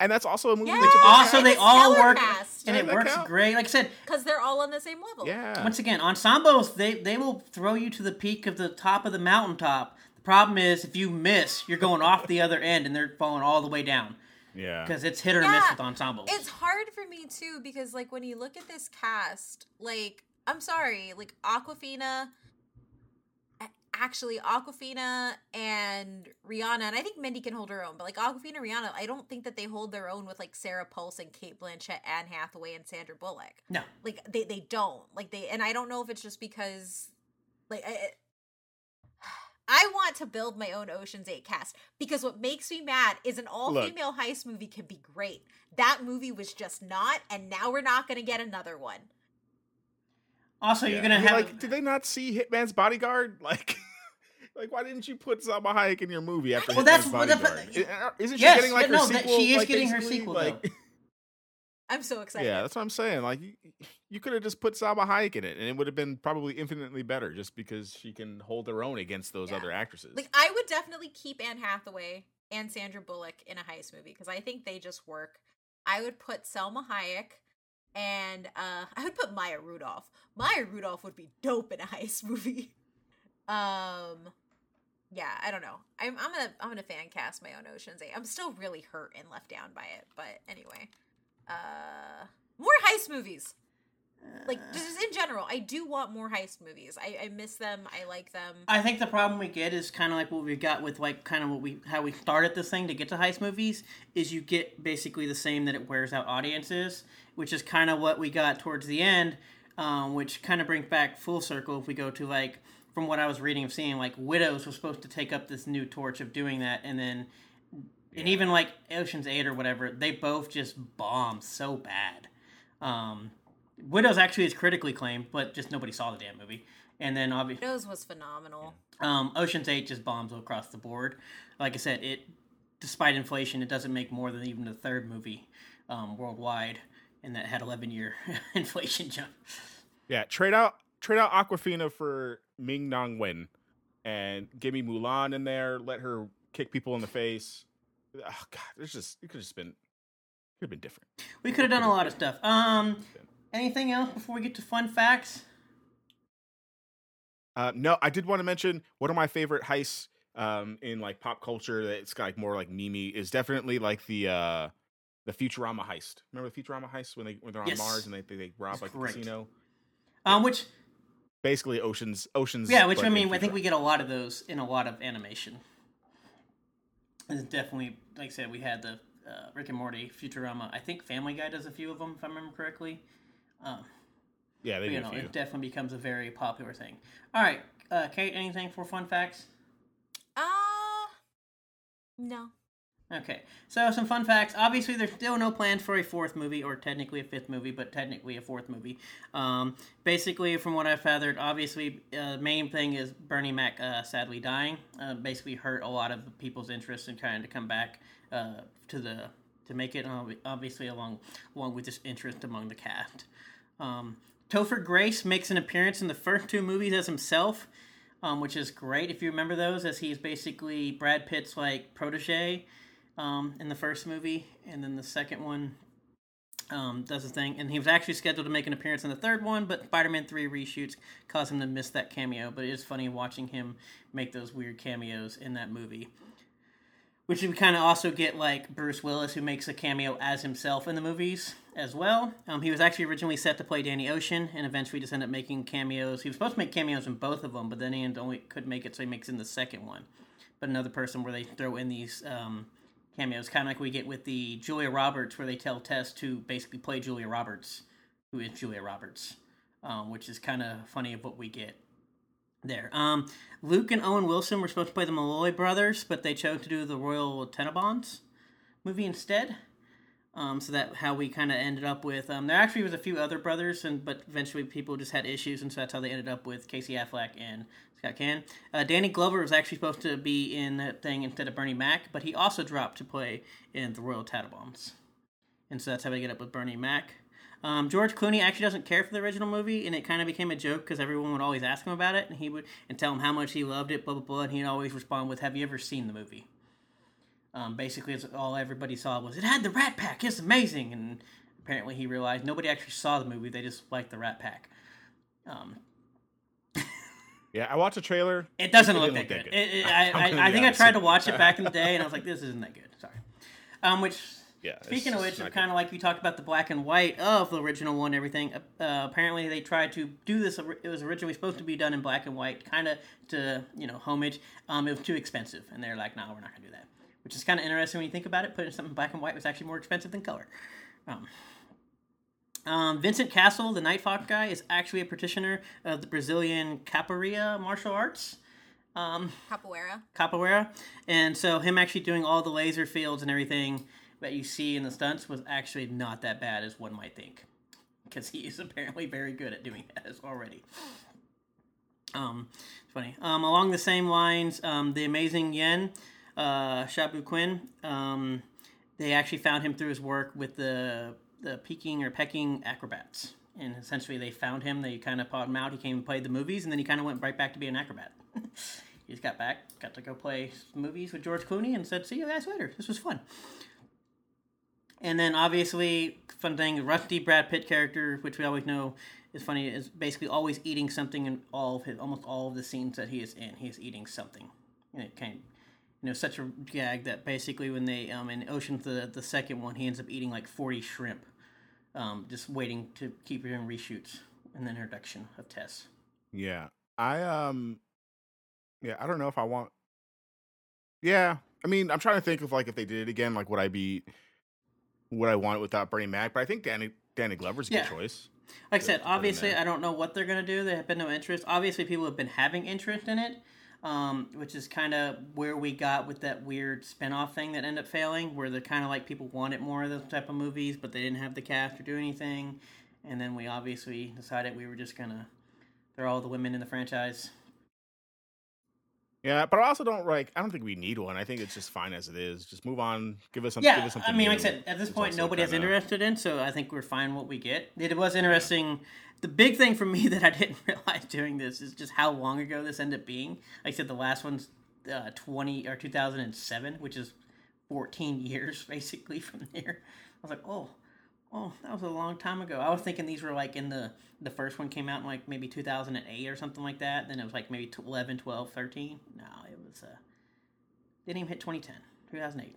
[SPEAKER 2] and that's also a movie.
[SPEAKER 1] Yeah.
[SPEAKER 2] that's a
[SPEAKER 3] also they all
[SPEAKER 1] stellar
[SPEAKER 3] work
[SPEAKER 1] cast.
[SPEAKER 3] and
[SPEAKER 2] Does
[SPEAKER 3] it works
[SPEAKER 2] count?
[SPEAKER 3] great. Like I said,
[SPEAKER 1] because they're all on the same level.
[SPEAKER 2] yeah.
[SPEAKER 3] once again, ensembles they they will throw you to the peak of the top of the mountaintop. The problem is if you miss, you're going off the other end and they're falling all the way down
[SPEAKER 2] yeah.
[SPEAKER 3] because it's hit or miss with ensembles.
[SPEAKER 1] It's hard for me too because like when you look at this cast, like I'm sorry, like Awkwafina a- actually Awkwafina and Rihanna, and I think Mindy can hold her own, but like Awkwafina and Rihanna, I don't think that they hold their own with like Sarah Pulse and Cate Blanchett, Anne Hathaway, and Sandra Bullock.
[SPEAKER 3] no,
[SPEAKER 1] Like they they don't. Like they and I don't know if it's just because like I I want to build my own Ocean's 8 cast because what makes me mad is an all female heist movie can be great. That movie was just not, and now we're not going to get another one.
[SPEAKER 3] Also,
[SPEAKER 2] Yeah.
[SPEAKER 3] you're gonna
[SPEAKER 2] I mean,
[SPEAKER 3] have
[SPEAKER 2] like, did they not see Hitman's Bodyguard? Like, like why didn't you put Salma Hayek in your movie after
[SPEAKER 3] Well, that's- well, the-
[SPEAKER 2] Bodyguard? I- Isn't she
[SPEAKER 3] Yes,
[SPEAKER 2] getting like a sequel?
[SPEAKER 3] yeah,
[SPEAKER 2] her
[SPEAKER 3] no, that-
[SPEAKER 2] sequel?
[SPEAKER 3] she is
[SPEAKER 2] like,
[SPEAKER 3] getting her sequel,
[SPEAKER 2] Like,
[SPEAKER 3] though.
[SPEAKER 1] I'm so excited.
[SPEAKER 2] yeah, that's what I'm saying. Like, you, you could have just put Salma Hayek in it, and it would have been probably infinitely better, just because she can hold her own against those
[SPEAKER 1] Yeah.
[SPEAKER 2] other actresses.
[SPEAKER 1] Like I would definitely keep Anne Hathaway and Sandra Bullock in a heist movie because I think they just work. I would put Salma Hayek and uh I would put Maya Rudolph. Maya Rudolph would be dope in a heist movie. Um yeah, I don't know. I'm I'm gonna I'm gonna fan cast my own Ocean's Eight. I'm still really hurt and left down by it, but anyway. Uh more heist movies. Like just in general, I do want more heist movies. I, I miss them. I like them.
[SPEAKER 3] I think the problem we get is kind of like what we got with like kind of what we how we started this thing to get to heist movies is you get basically the same that it wears out audiences, which is kind of what we got towards the end, um, which kind of brings back full circle if we go to like from what I was reading of seeing like Widows was supposed to take up this new torch of doing that, and then and even like Ocean's Eight or whatever, they both just bombed so bad. Um, Widows actually is critically claimed, but just nobody saw the damn movie. And then obviously.
[SPEAKER 1] Widows was phenomenal.
[SPEAKER 3] Um, Ocean's Eight just bombs across the board. Like I said, it despite inflation, it doesn't make more than even the third movie um, worldwide, and that had 11 year inflation jump.
[SPEAKER 2] Yeah, trade out trade out Awkwafina for Ming-Na Wen, and give me Mulan in there. Let her kick people in the face. Oh God, there's just it could have just been could have been different.
[SPEAKER 3] We could have done a lot of stuff. Um, anything else before we get to fun facts?
[SPEAKER 2] Uh, no, I did want to mention one of my favorite heists um, in like pop culture. That's got like more like mimi is definitely like the uh, the Futurama heist. Remember the Futurama heist when they when they're on
[SPEAKER 3] Yes.
[SPEAKER 2] Mars and they they, they rob like
[SPEAKER 3] great.
[SPEAKER 2] the casino.
[SPEAKER 3] Um, which
[SPEAKER 2] Basically, oceans oceans.
[SPEAKER 3] yeah, which I mean, I think we get a lot of those in a lot of animation. It's definitely like I said, we had the uh, Rick and Morty, Futurama. I think Family Guy does a few of them, if I remember correctly. Um,
[SPEAKER 2] yeah they
[SPEAKER 3] you know,
[SPEAKER 2] a few.
[SPEAKER 3] it definitely becomes a very popular thing. All right, uh, Kate, anything for fun facts?
[SPEAKER 1] Uh no.
[SPEAKER 3] Okay, so some fun facts. Obviously, there's still no plans for a fourth movie, or technically a fifth movie, but technically a fourth movie. Um, basically, from what I've gathered, obviously, uh, main thing is Bernie Mac uh, sadly dying. Uh, basically, hurt a lot of people's interest in trying to come back uh, to the to make it. Obviously, along along with this interest among the cast. Um, Topher Grace makes an appearance in the first two movies as himself, um, which is great if you remember those, as he's basically Brad Pitt's like protege um, in the first movie, and then the second one um, does the thing. And he was actually scheduled to make an appearance in the third one, but Spider-Man Three reshoots caused him to miss that cameo. But it is funny watching him make those weird cameos in that movie. Which we kind of also get like Bruce Willis, who makes a cameo as himself in the movies as well. Um, he was actually originally set to play Danny Ocean, and eventually just ended up making cameos. He was supposed to make cameos in both of them, but then he only couldn't make it, so he makes in the second one. But another person where they throw in these um, cameos, kind of like we get with the Julia Roberts, where they tell Tess to basically play Julia Roberts, who is Julia Roberts, um, which is kind of funny of what we get there. Um, Luke and Owen Wilson were supposed to play the Malloy brothers, but they chose to do the Royal Tenenbaums movie instead. Um, so that how we kind of ended up with. Um, there actually was a few other brothers, and but eventually people just had issues, and so that's how they ended up with Casey Affleck and Caan. Uh, Danny Glover was actually supposed to be in that thing instead of Bernie Mac, but he also dropped to play in the Royal Tenenbaums, and so that's how we get up with Bernie Mac. Um, George Clooney actually doesn't care for the original movie, and it kind of became a joke because everyone would always ask him about it, and he would and tell him how much he loved it, blah blah blah, and he'd always respond with, "Have you ever seen the movie?" Um, basically, it's all everybody saw was it had the Rat Pack. It's amazing, and apparently he realized nobody actually saw the movie; they just liked the Rat Pack. Um,
[SPEAKER 2] Yeah, I watched a trailer.
[SPEAKER 3] it doesn't
[SPEAKER 2] It
[SPEAKER 3] look that
[SPEAKER 2] look
[SPEAKER 3] good.
[SPEAKER 2] that
[SPEAKER 3] It- it- I, I, I think I tried to watch it back in the day, and I was like, "This isn't that good." Sorry. Um, which
[SPEAKER 2] Yeah.
[SPEAKER 3] Speaking of which, kind of like you talked about the black and white of the original one, everything. Uh, apparently, they tried to do this. It was originally supposed to be done in black and white, kind of to you know homage. Um, it was too expensive, and they're like, "No, we're not gonna do that." Which is kind of interesting when you think about it. Putting something in black and white was actually more expensive than color. Um, um, Vincent Cassel, the Night Fox guy, is actually a practitioner of the Brazilian capoeira martial arts. Um,
[SPEAKER 1] Capoeira.
[SPEAKER 3] capoeira, and so him actually doing all the laser fields and everything that you see in the stunts was actually not that bad as one might think, because he is apparently very good at doing that as already. Um, it's funny. Um, along the same lines, um, the amazing Yen, uh, Shaobo Qin, um, they actually found him through his work with the the Peking or Peking acrobats. And essentially, they found him. They kind of bought him out. He came and played the movies, and then he kind of went right back to being an acrobat. he just got back, got to go play movies with George Clooney, and said, "See you guys later. This was fun." And then obviously, fun thing, Rusty Brad Pitt character, which we always know is funny, is basically always eating something in all of his, almost all of the scenes that he is in. He is eating something. And it kind of, you know, such a gag that basically when they, um, in Ocean's the, the second one, he ends up eating like 40 shrimp, um, just waiting to keep it in reshoots and the introduction of Tess.
[SPEAKER 2] Yeah. I um yeah, I don't know if I want Yeah. I mean, I'm trying to think of like if they did it again, like would I be would I want it without Bernie Mac? But I think Danny Danny Glover's a
[SPEAKER 3] Yeah.
[SPEAKER 2] good choice.
[SPEAKER 3] Like I said,
[SPEAKER 2] to put in
[SPEAKER 3] obviously. I don't know what they're gonna do. There have been no interest. Obviously, people have been having interest in it, um, which is kind of where we got with that weird spin-off thing that ended up failing, where they're kind of like people wanted more of those type of movies, but they didn't have the cast or do anything, and then we obviously decided we were just gonna throw all the women in the franchise.
[SPEAKER 2] Yeah, but I also don't like I don't think we need one. I think it's just fine as it is. Just move on. Give us some
[SPEAKER 3] Yeah,
[SPEAKER 2] give us something
[SPEAKER 3] I mean, like I said, at this
[SPEAKER 2] It's
[SPEAKER 3] point, nobody is
[SPEAKER 2] kinda-
[SPEAKER 3] interested in, so I think we're fine what we get. It was interesting. The big thing for me that I didn't realize doing this is just how long ago this ended up being. Like I said, the last one's uh, 20 or 2007, which is 14 years basically from there. I was like, oh, oh, that was a long time ago. I was thinking these were like in the the first one came out in like maybe 2008 or something like that. Then it was like maybe 11, 12, 13. No, it was uh, didn't even hit 2010, 2008.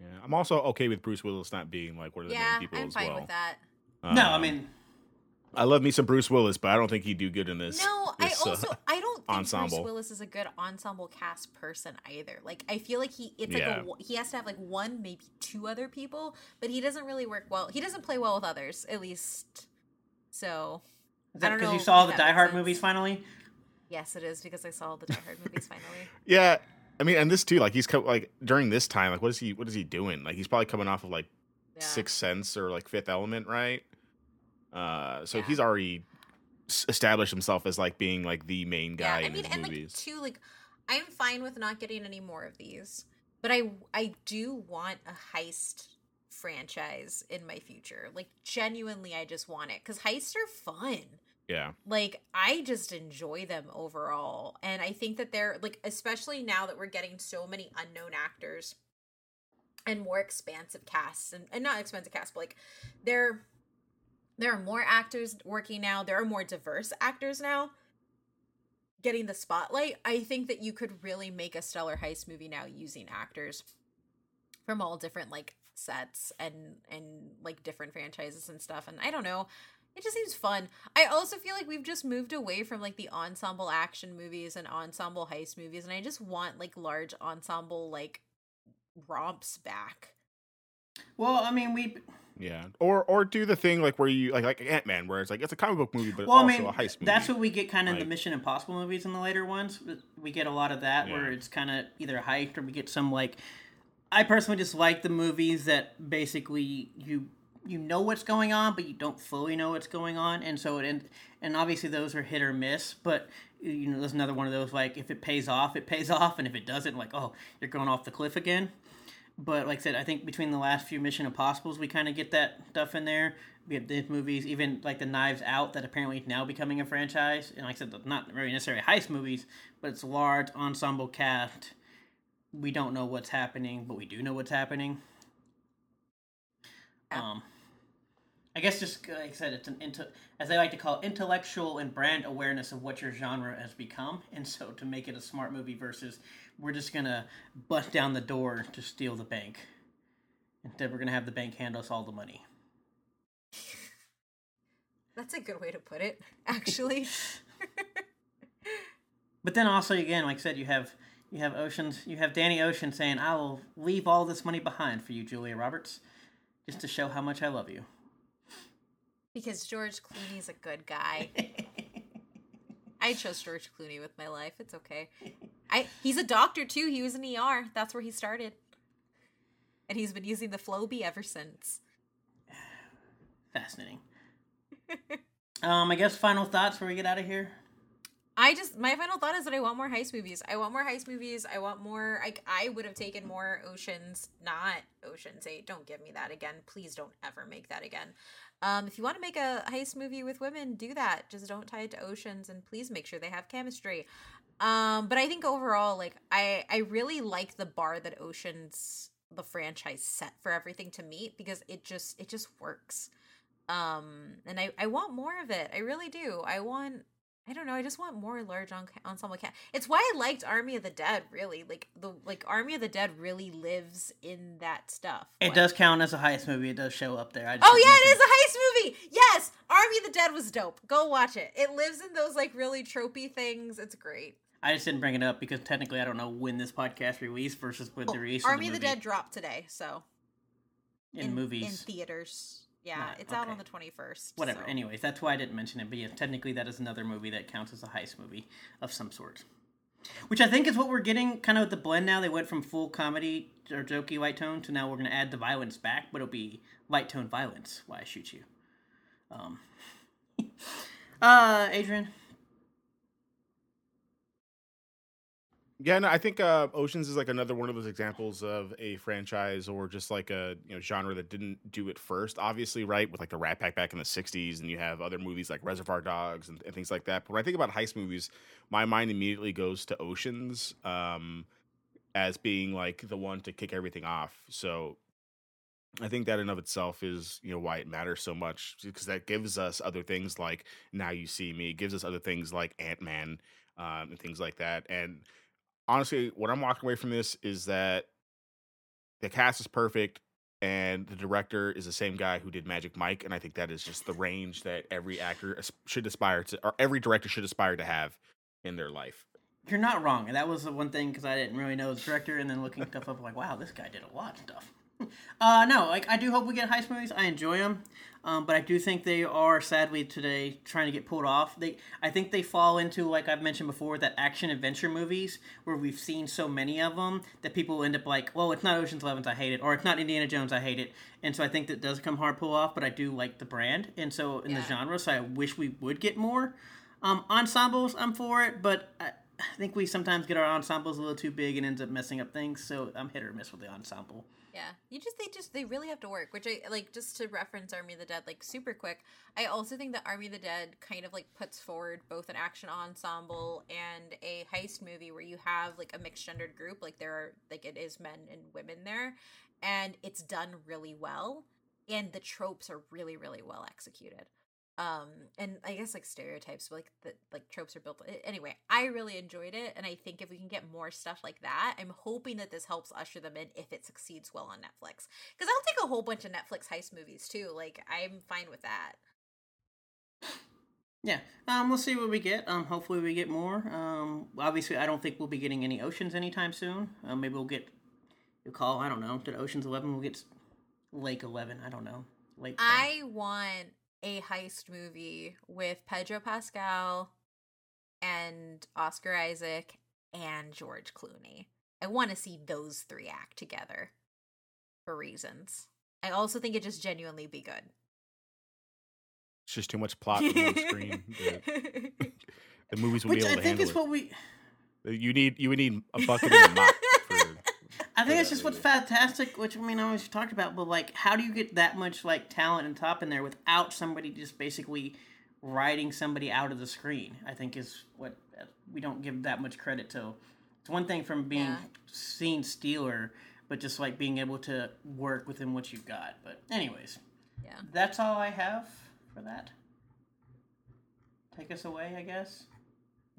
[SPEAKER 2] Yeah. I'm also okay with Bruce Willis not being like one of the
[SPEAKER 1] Yeah,
[SPEAKER 2] main people
[SPEAKER 1] I'm
[SPEAKER 2] as
[SPEAKER 1] fine
[SPEAKER 2] well.
[SPEAKER 1] with that.
[SPEAKER 3] no, I
[SPEAKER 2] Um,
[SPEAKER 3] mean,
[SPEAKER 2] I love me some Bruce Willis, but I don't think he'd do good in this.
[SPEAKER 1] No, I
[SPEAKER 2] this, uh,
[SPEAKER 1] also I don't think
[SPEAKER 2] ensemble.
[SPEAKER 1] Bruce Willis is a good ensemble cast person either. Like I feel like he it's
[SPEAKER 2] Yeah.
[SPEAKER 1] like a, he has to have like one maybe two other people, but he doesn't really work well. He doesn't play well with others, at least. So
[SPEAKER 3] is that because you saw
[SPEAKER 1] if
[SPEAKER 3] the Die Hard movies finally?
[SPEAKER 1] yes, it is because I saw the Die Hard movies finally.
[SPEAKER 2] Yeah, I mean, and this too, like he's co- like during this time, like what is he? What is he doing? Like he's probably coming off of like
[SPEAKER 1] Yeah.
[SPEAKER 2] Sixth Sense or like Fifth Element, right? Uh, so
[SPEAKER 1] Yeah.
[SPEAKER 2] he's already established himself as like being like the main guy Yeah,
[SPEAKER 1] I
[SPEAKER 2] in
[SPEAKER 1] mean,
[SPEAKER 2] his
[SPEAKER 1] and like too, like I'm fine with not getting any more of these, but I I do want a heist franchise in my future. Like genuinely, I just want it because heists are fun.
[SPEAKER 2] yeah,
[SPEAKER 1] Like I just enjoy them overall, and I think that they're like, especially now that we're getting so many unknown actors and more expansive casts, and, and not expensive casts, but like they're there are more actors working now. There are more diverse actors now getting the spotlight. I think that you could really make a stellar heist movie now using actors from all different like sets and and like different franchises and stuff. And I don't know, it just seems fun. I also feel like we've just moved away from like the ensemble action movies and ensemble heist movies, and I just want like large ensemble like romps back.
[SPEAKER 3] Well, I mean, we.
[SPEAKER 2] Yeah, or or do the thing like where you like like Ant Man, where it's like it's a comic book movie, but
[SPEAKER 3] Well, I
[SPEAKER 2] also
[SPEAKER 3] mean,
[SPEAKER 2] a heist movie.
[SPEAKER 3] that's what we get kind of in
[SPEAKER 2] Like-
[SPEAKER 3] the Mission Impossible movies in the later ones. We get a lot of that where it's kind of either a heist or we get some like. I personally just like the movies that basically you you know what's going on, but you don't fully know what's going on, and so it and, and obviously those are hit or miss. But you know, there's another one of those like if it pays off, it pays off, and if it doesn't, like oh, you're going off the cliff again. But like I said, I think between the last few Mission Impossibles, we kind of get that stuff in there. We have these movies, even like the Knives Out, that apparently is now becoming a franchise. And like I said, not very necessarily heist movies, but it's large ensemble cast. We don't know what's happening, but we do know what's happening. Um, I guess just like I said, it's an into, as they like to call it, intellectual and brand awareness of what your genre has become, and so to make it a smart movie versus we're just gonna bust down the door to steal the bank. Instead, we're gonna have the bank hand us all the money.
[SPEAKER 1] That's a good way to put it, actually.
[SPEAKER 3] But then also again, like I said, you have you have Oceans, you have Danny Ocean saying, "I will leave all this money behind for you, Julia Roberts, just to show how much I love you."
[SPEAKER 1] because George Clooney's a good guy. I I chose George Clooney with my life. It's okay. I he's a doctor too. He was in ER. That's where he started. And he's been using the Flowbee ever since.
[SPEAKER 3] Fascinating. um, I guess final thoughts before we get out of here.
[SPEAKER 1] I just my final thought is that I want more heist movies. I want more heist movies. I want more. Like I would have taken more Oceans, not Oceans Eight. Don't give me that again. Please don't ever make that again. Um, if you want to make a heist movie with women, do that. Just don't tie it to Oceans, and please make sure they have chemistry. Um, but I think overall, like I I really like the bar that Oceans the franchise set for everything to meet because it just it just works. Um, and I I want more of it. I really do. I want I don't know. I just want more large en- ensemble cast. It's why I liked Army of the Dead. Really, like the like Army of the Dead really lives in that stuff.
[SPEAKER 3] It
[SPEAKER 1] What?
[SPEAKER 3] does count as a heist movie. It does show up there.
[SPEAKER 1] Oh yeah, it is a heist movie. Yes, Army of the Dead was dope. Go watch it. It lives in those like really tropey things. It's great.
[SPEAKER 3] I just didn't bring it up because technically I don't know when this podcast released versus when
[SPEAKER 1] Well,
[SPEAKER 3] the release
[SPEAKER 1] Army
[SPEAKER 3] of the,
[SPEAKER 1] the Dead dropped today, so
[SPEAKER 3] in, movies.
[SPEAKER 1] in theaters. Yeah,
[SPEAKER 3] Nah,
[SPEAKER 1] it's out on the twenty first.
[SPEAKER 3] Whatever. Anyways, that's why I didn't mention it. But yeah, technically that is another movie that counts as a heist movie of some sort. Which I think is what we're getting kind of with the blend now. They went from full comedy or jokey light tone to now we're going to add the violence back, but it'll be light tone violence. Why I shoot you. Um. uh, Adrian.
[SPEAKER 2] Yeah, no, I think uh, Oceans is like another one of those examples of a franchise or just like a you know genre that didn't do it first. Obviously, right with like the Rat Pack back in the '60s, and you have other movies like Reservoir Dogs and, and things like that. But when I think about heist movies, my mind immediately goes to Oceans um, as being like the one to kick everything off. So I think that in of itself is you know why it matters so much because that gives us other things like Now You See Me, gives us other things like Ant Man um, and things like that, and honestly, what I'm walking away from this is that the cast is perfect and the director is the same guy who did Magic Mike, and I think that is just the range that every actor should aspire to, or every director should aspire to have in their life.
[SPEAKER 3] You're not wrong, and that was the one thing because I didn't really know the director, and then looking stuff up, like, wow, this guy did a lot of stuff. Uh, no, like I do hope we get heist movies. I enjoy them, um, but I do think they are sadly today trying to get pulled off. They, I think they fall into like I've mentioned before that action adventure movies where we've seen so many of them that people end up like, well, it's not Ocean's Eleven, I hate it, or it's not Indiana Jones, I hate it, and so I think that does come hard pull off. But I do like the brand, and so in the genre, so I wish we would get more um, ensembles. I'm for it, but. I, I think we sometimes get our ensembles a little too big and ends up messing up things. So I'm hit or miss with the ensemble.
[SPEAKER 1] Yeah, you just they just they really have to work. Which I like just to reference Army of the Dead like super quick. I also think that Army of the Dead kind of like puts forward both an action ensemble and a heist movie where you have like a mixed gendered group. Like there are like it is men and women there, and it's done really well. And the tropes are really really well executed. Um, and I guess like stereotypes, but like the like tropes are built. Anyway, I really enjoyed it, and I think if we can get more stuff like that, I'm hoping that this helps usher them in if it succeeds well on Netflix. Because I'll take a whole bunch of Netflix heist movies too. Like I'm fine with that.
[SPEAKER 3] Yeah, um, we'll see what we get. Um, hopefully we get more. Um, obviously, I don't think we'll be getting any Oceans anytime soon. Uh, maybe we'll get. You call? I don't know. Did Oceans Eleven? We'll get Lake Eleven. I don't know. Lake.
[SPEAKER 1] I want a heist movie with Pedro Pascal and Oscar Isaac and George Clooney. I want to see those three act together for reasons. I also think it just genuinely be good.
[SPEAKER 2] It's just too much plot on one screen. The, the movies will
[SPEAKER 3] Which
[SPEAKER 2] be able
[SPEAKER 3] I
[SPEAKER 2] to
[SPEAKER 3] think
[SPEAKER 2] handle
[SPEAKER 3] is
[SPEAKER 2] it.
[SPEAKER 3] what we.
[SPEAKER 2] You need you would need a bucket and a mop for.
[SPEAKER 3] I think
[SPEAKER 2] Yeah,
[SPEAKER 3] it's just what's fantastic, which I mean, I always talked about, but like, how do you get that much like talent and top in there without somebody just basically writing somebody out of the screen? I think is what uh, we don't give that much credit to. It's one thing from being
[SPEAKER 1] Yeah.
[SPEAKER 3] scene stealer, but just like being able to work within what you've got. But anyways,
[SPEAKER 1] Yeah.
[SPEAKER 3] that's all I have for that. Take us away, I guess.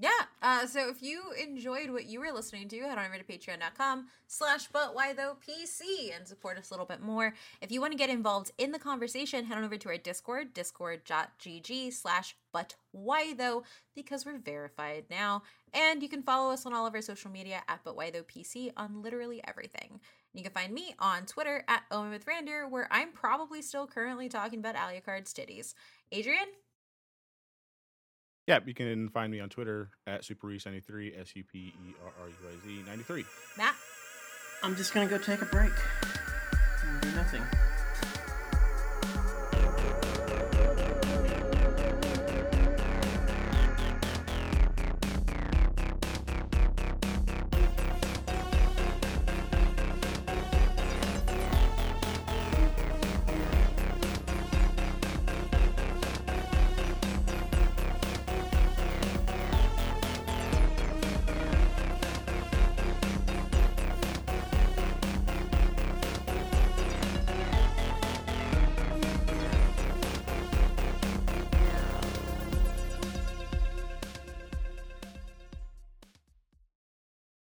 [SPEAKER 1] Yeah. Uh, so if you enjoyed what you were listening to, head on over to patreon.com slash but why though PC and support us a little bit more. If you want to get involved in the conversation, head on over to our Discord, discord.gg slash but why though, because we're verified now. And you can follow us on all of our social media at but why though PC on literally everything. You can find me on Twitter at Owen with Rander, where I'm probably still currently talking about Alucard's titties. Adrian?
[SPEAKER 2] Yeah, you can find me on Twitter at superruiz93, S U P E R R U I Z 93.
[SPEAKER 1] Matt?
[SPEAKER 3] I'm just gonna go take a break. do nothing.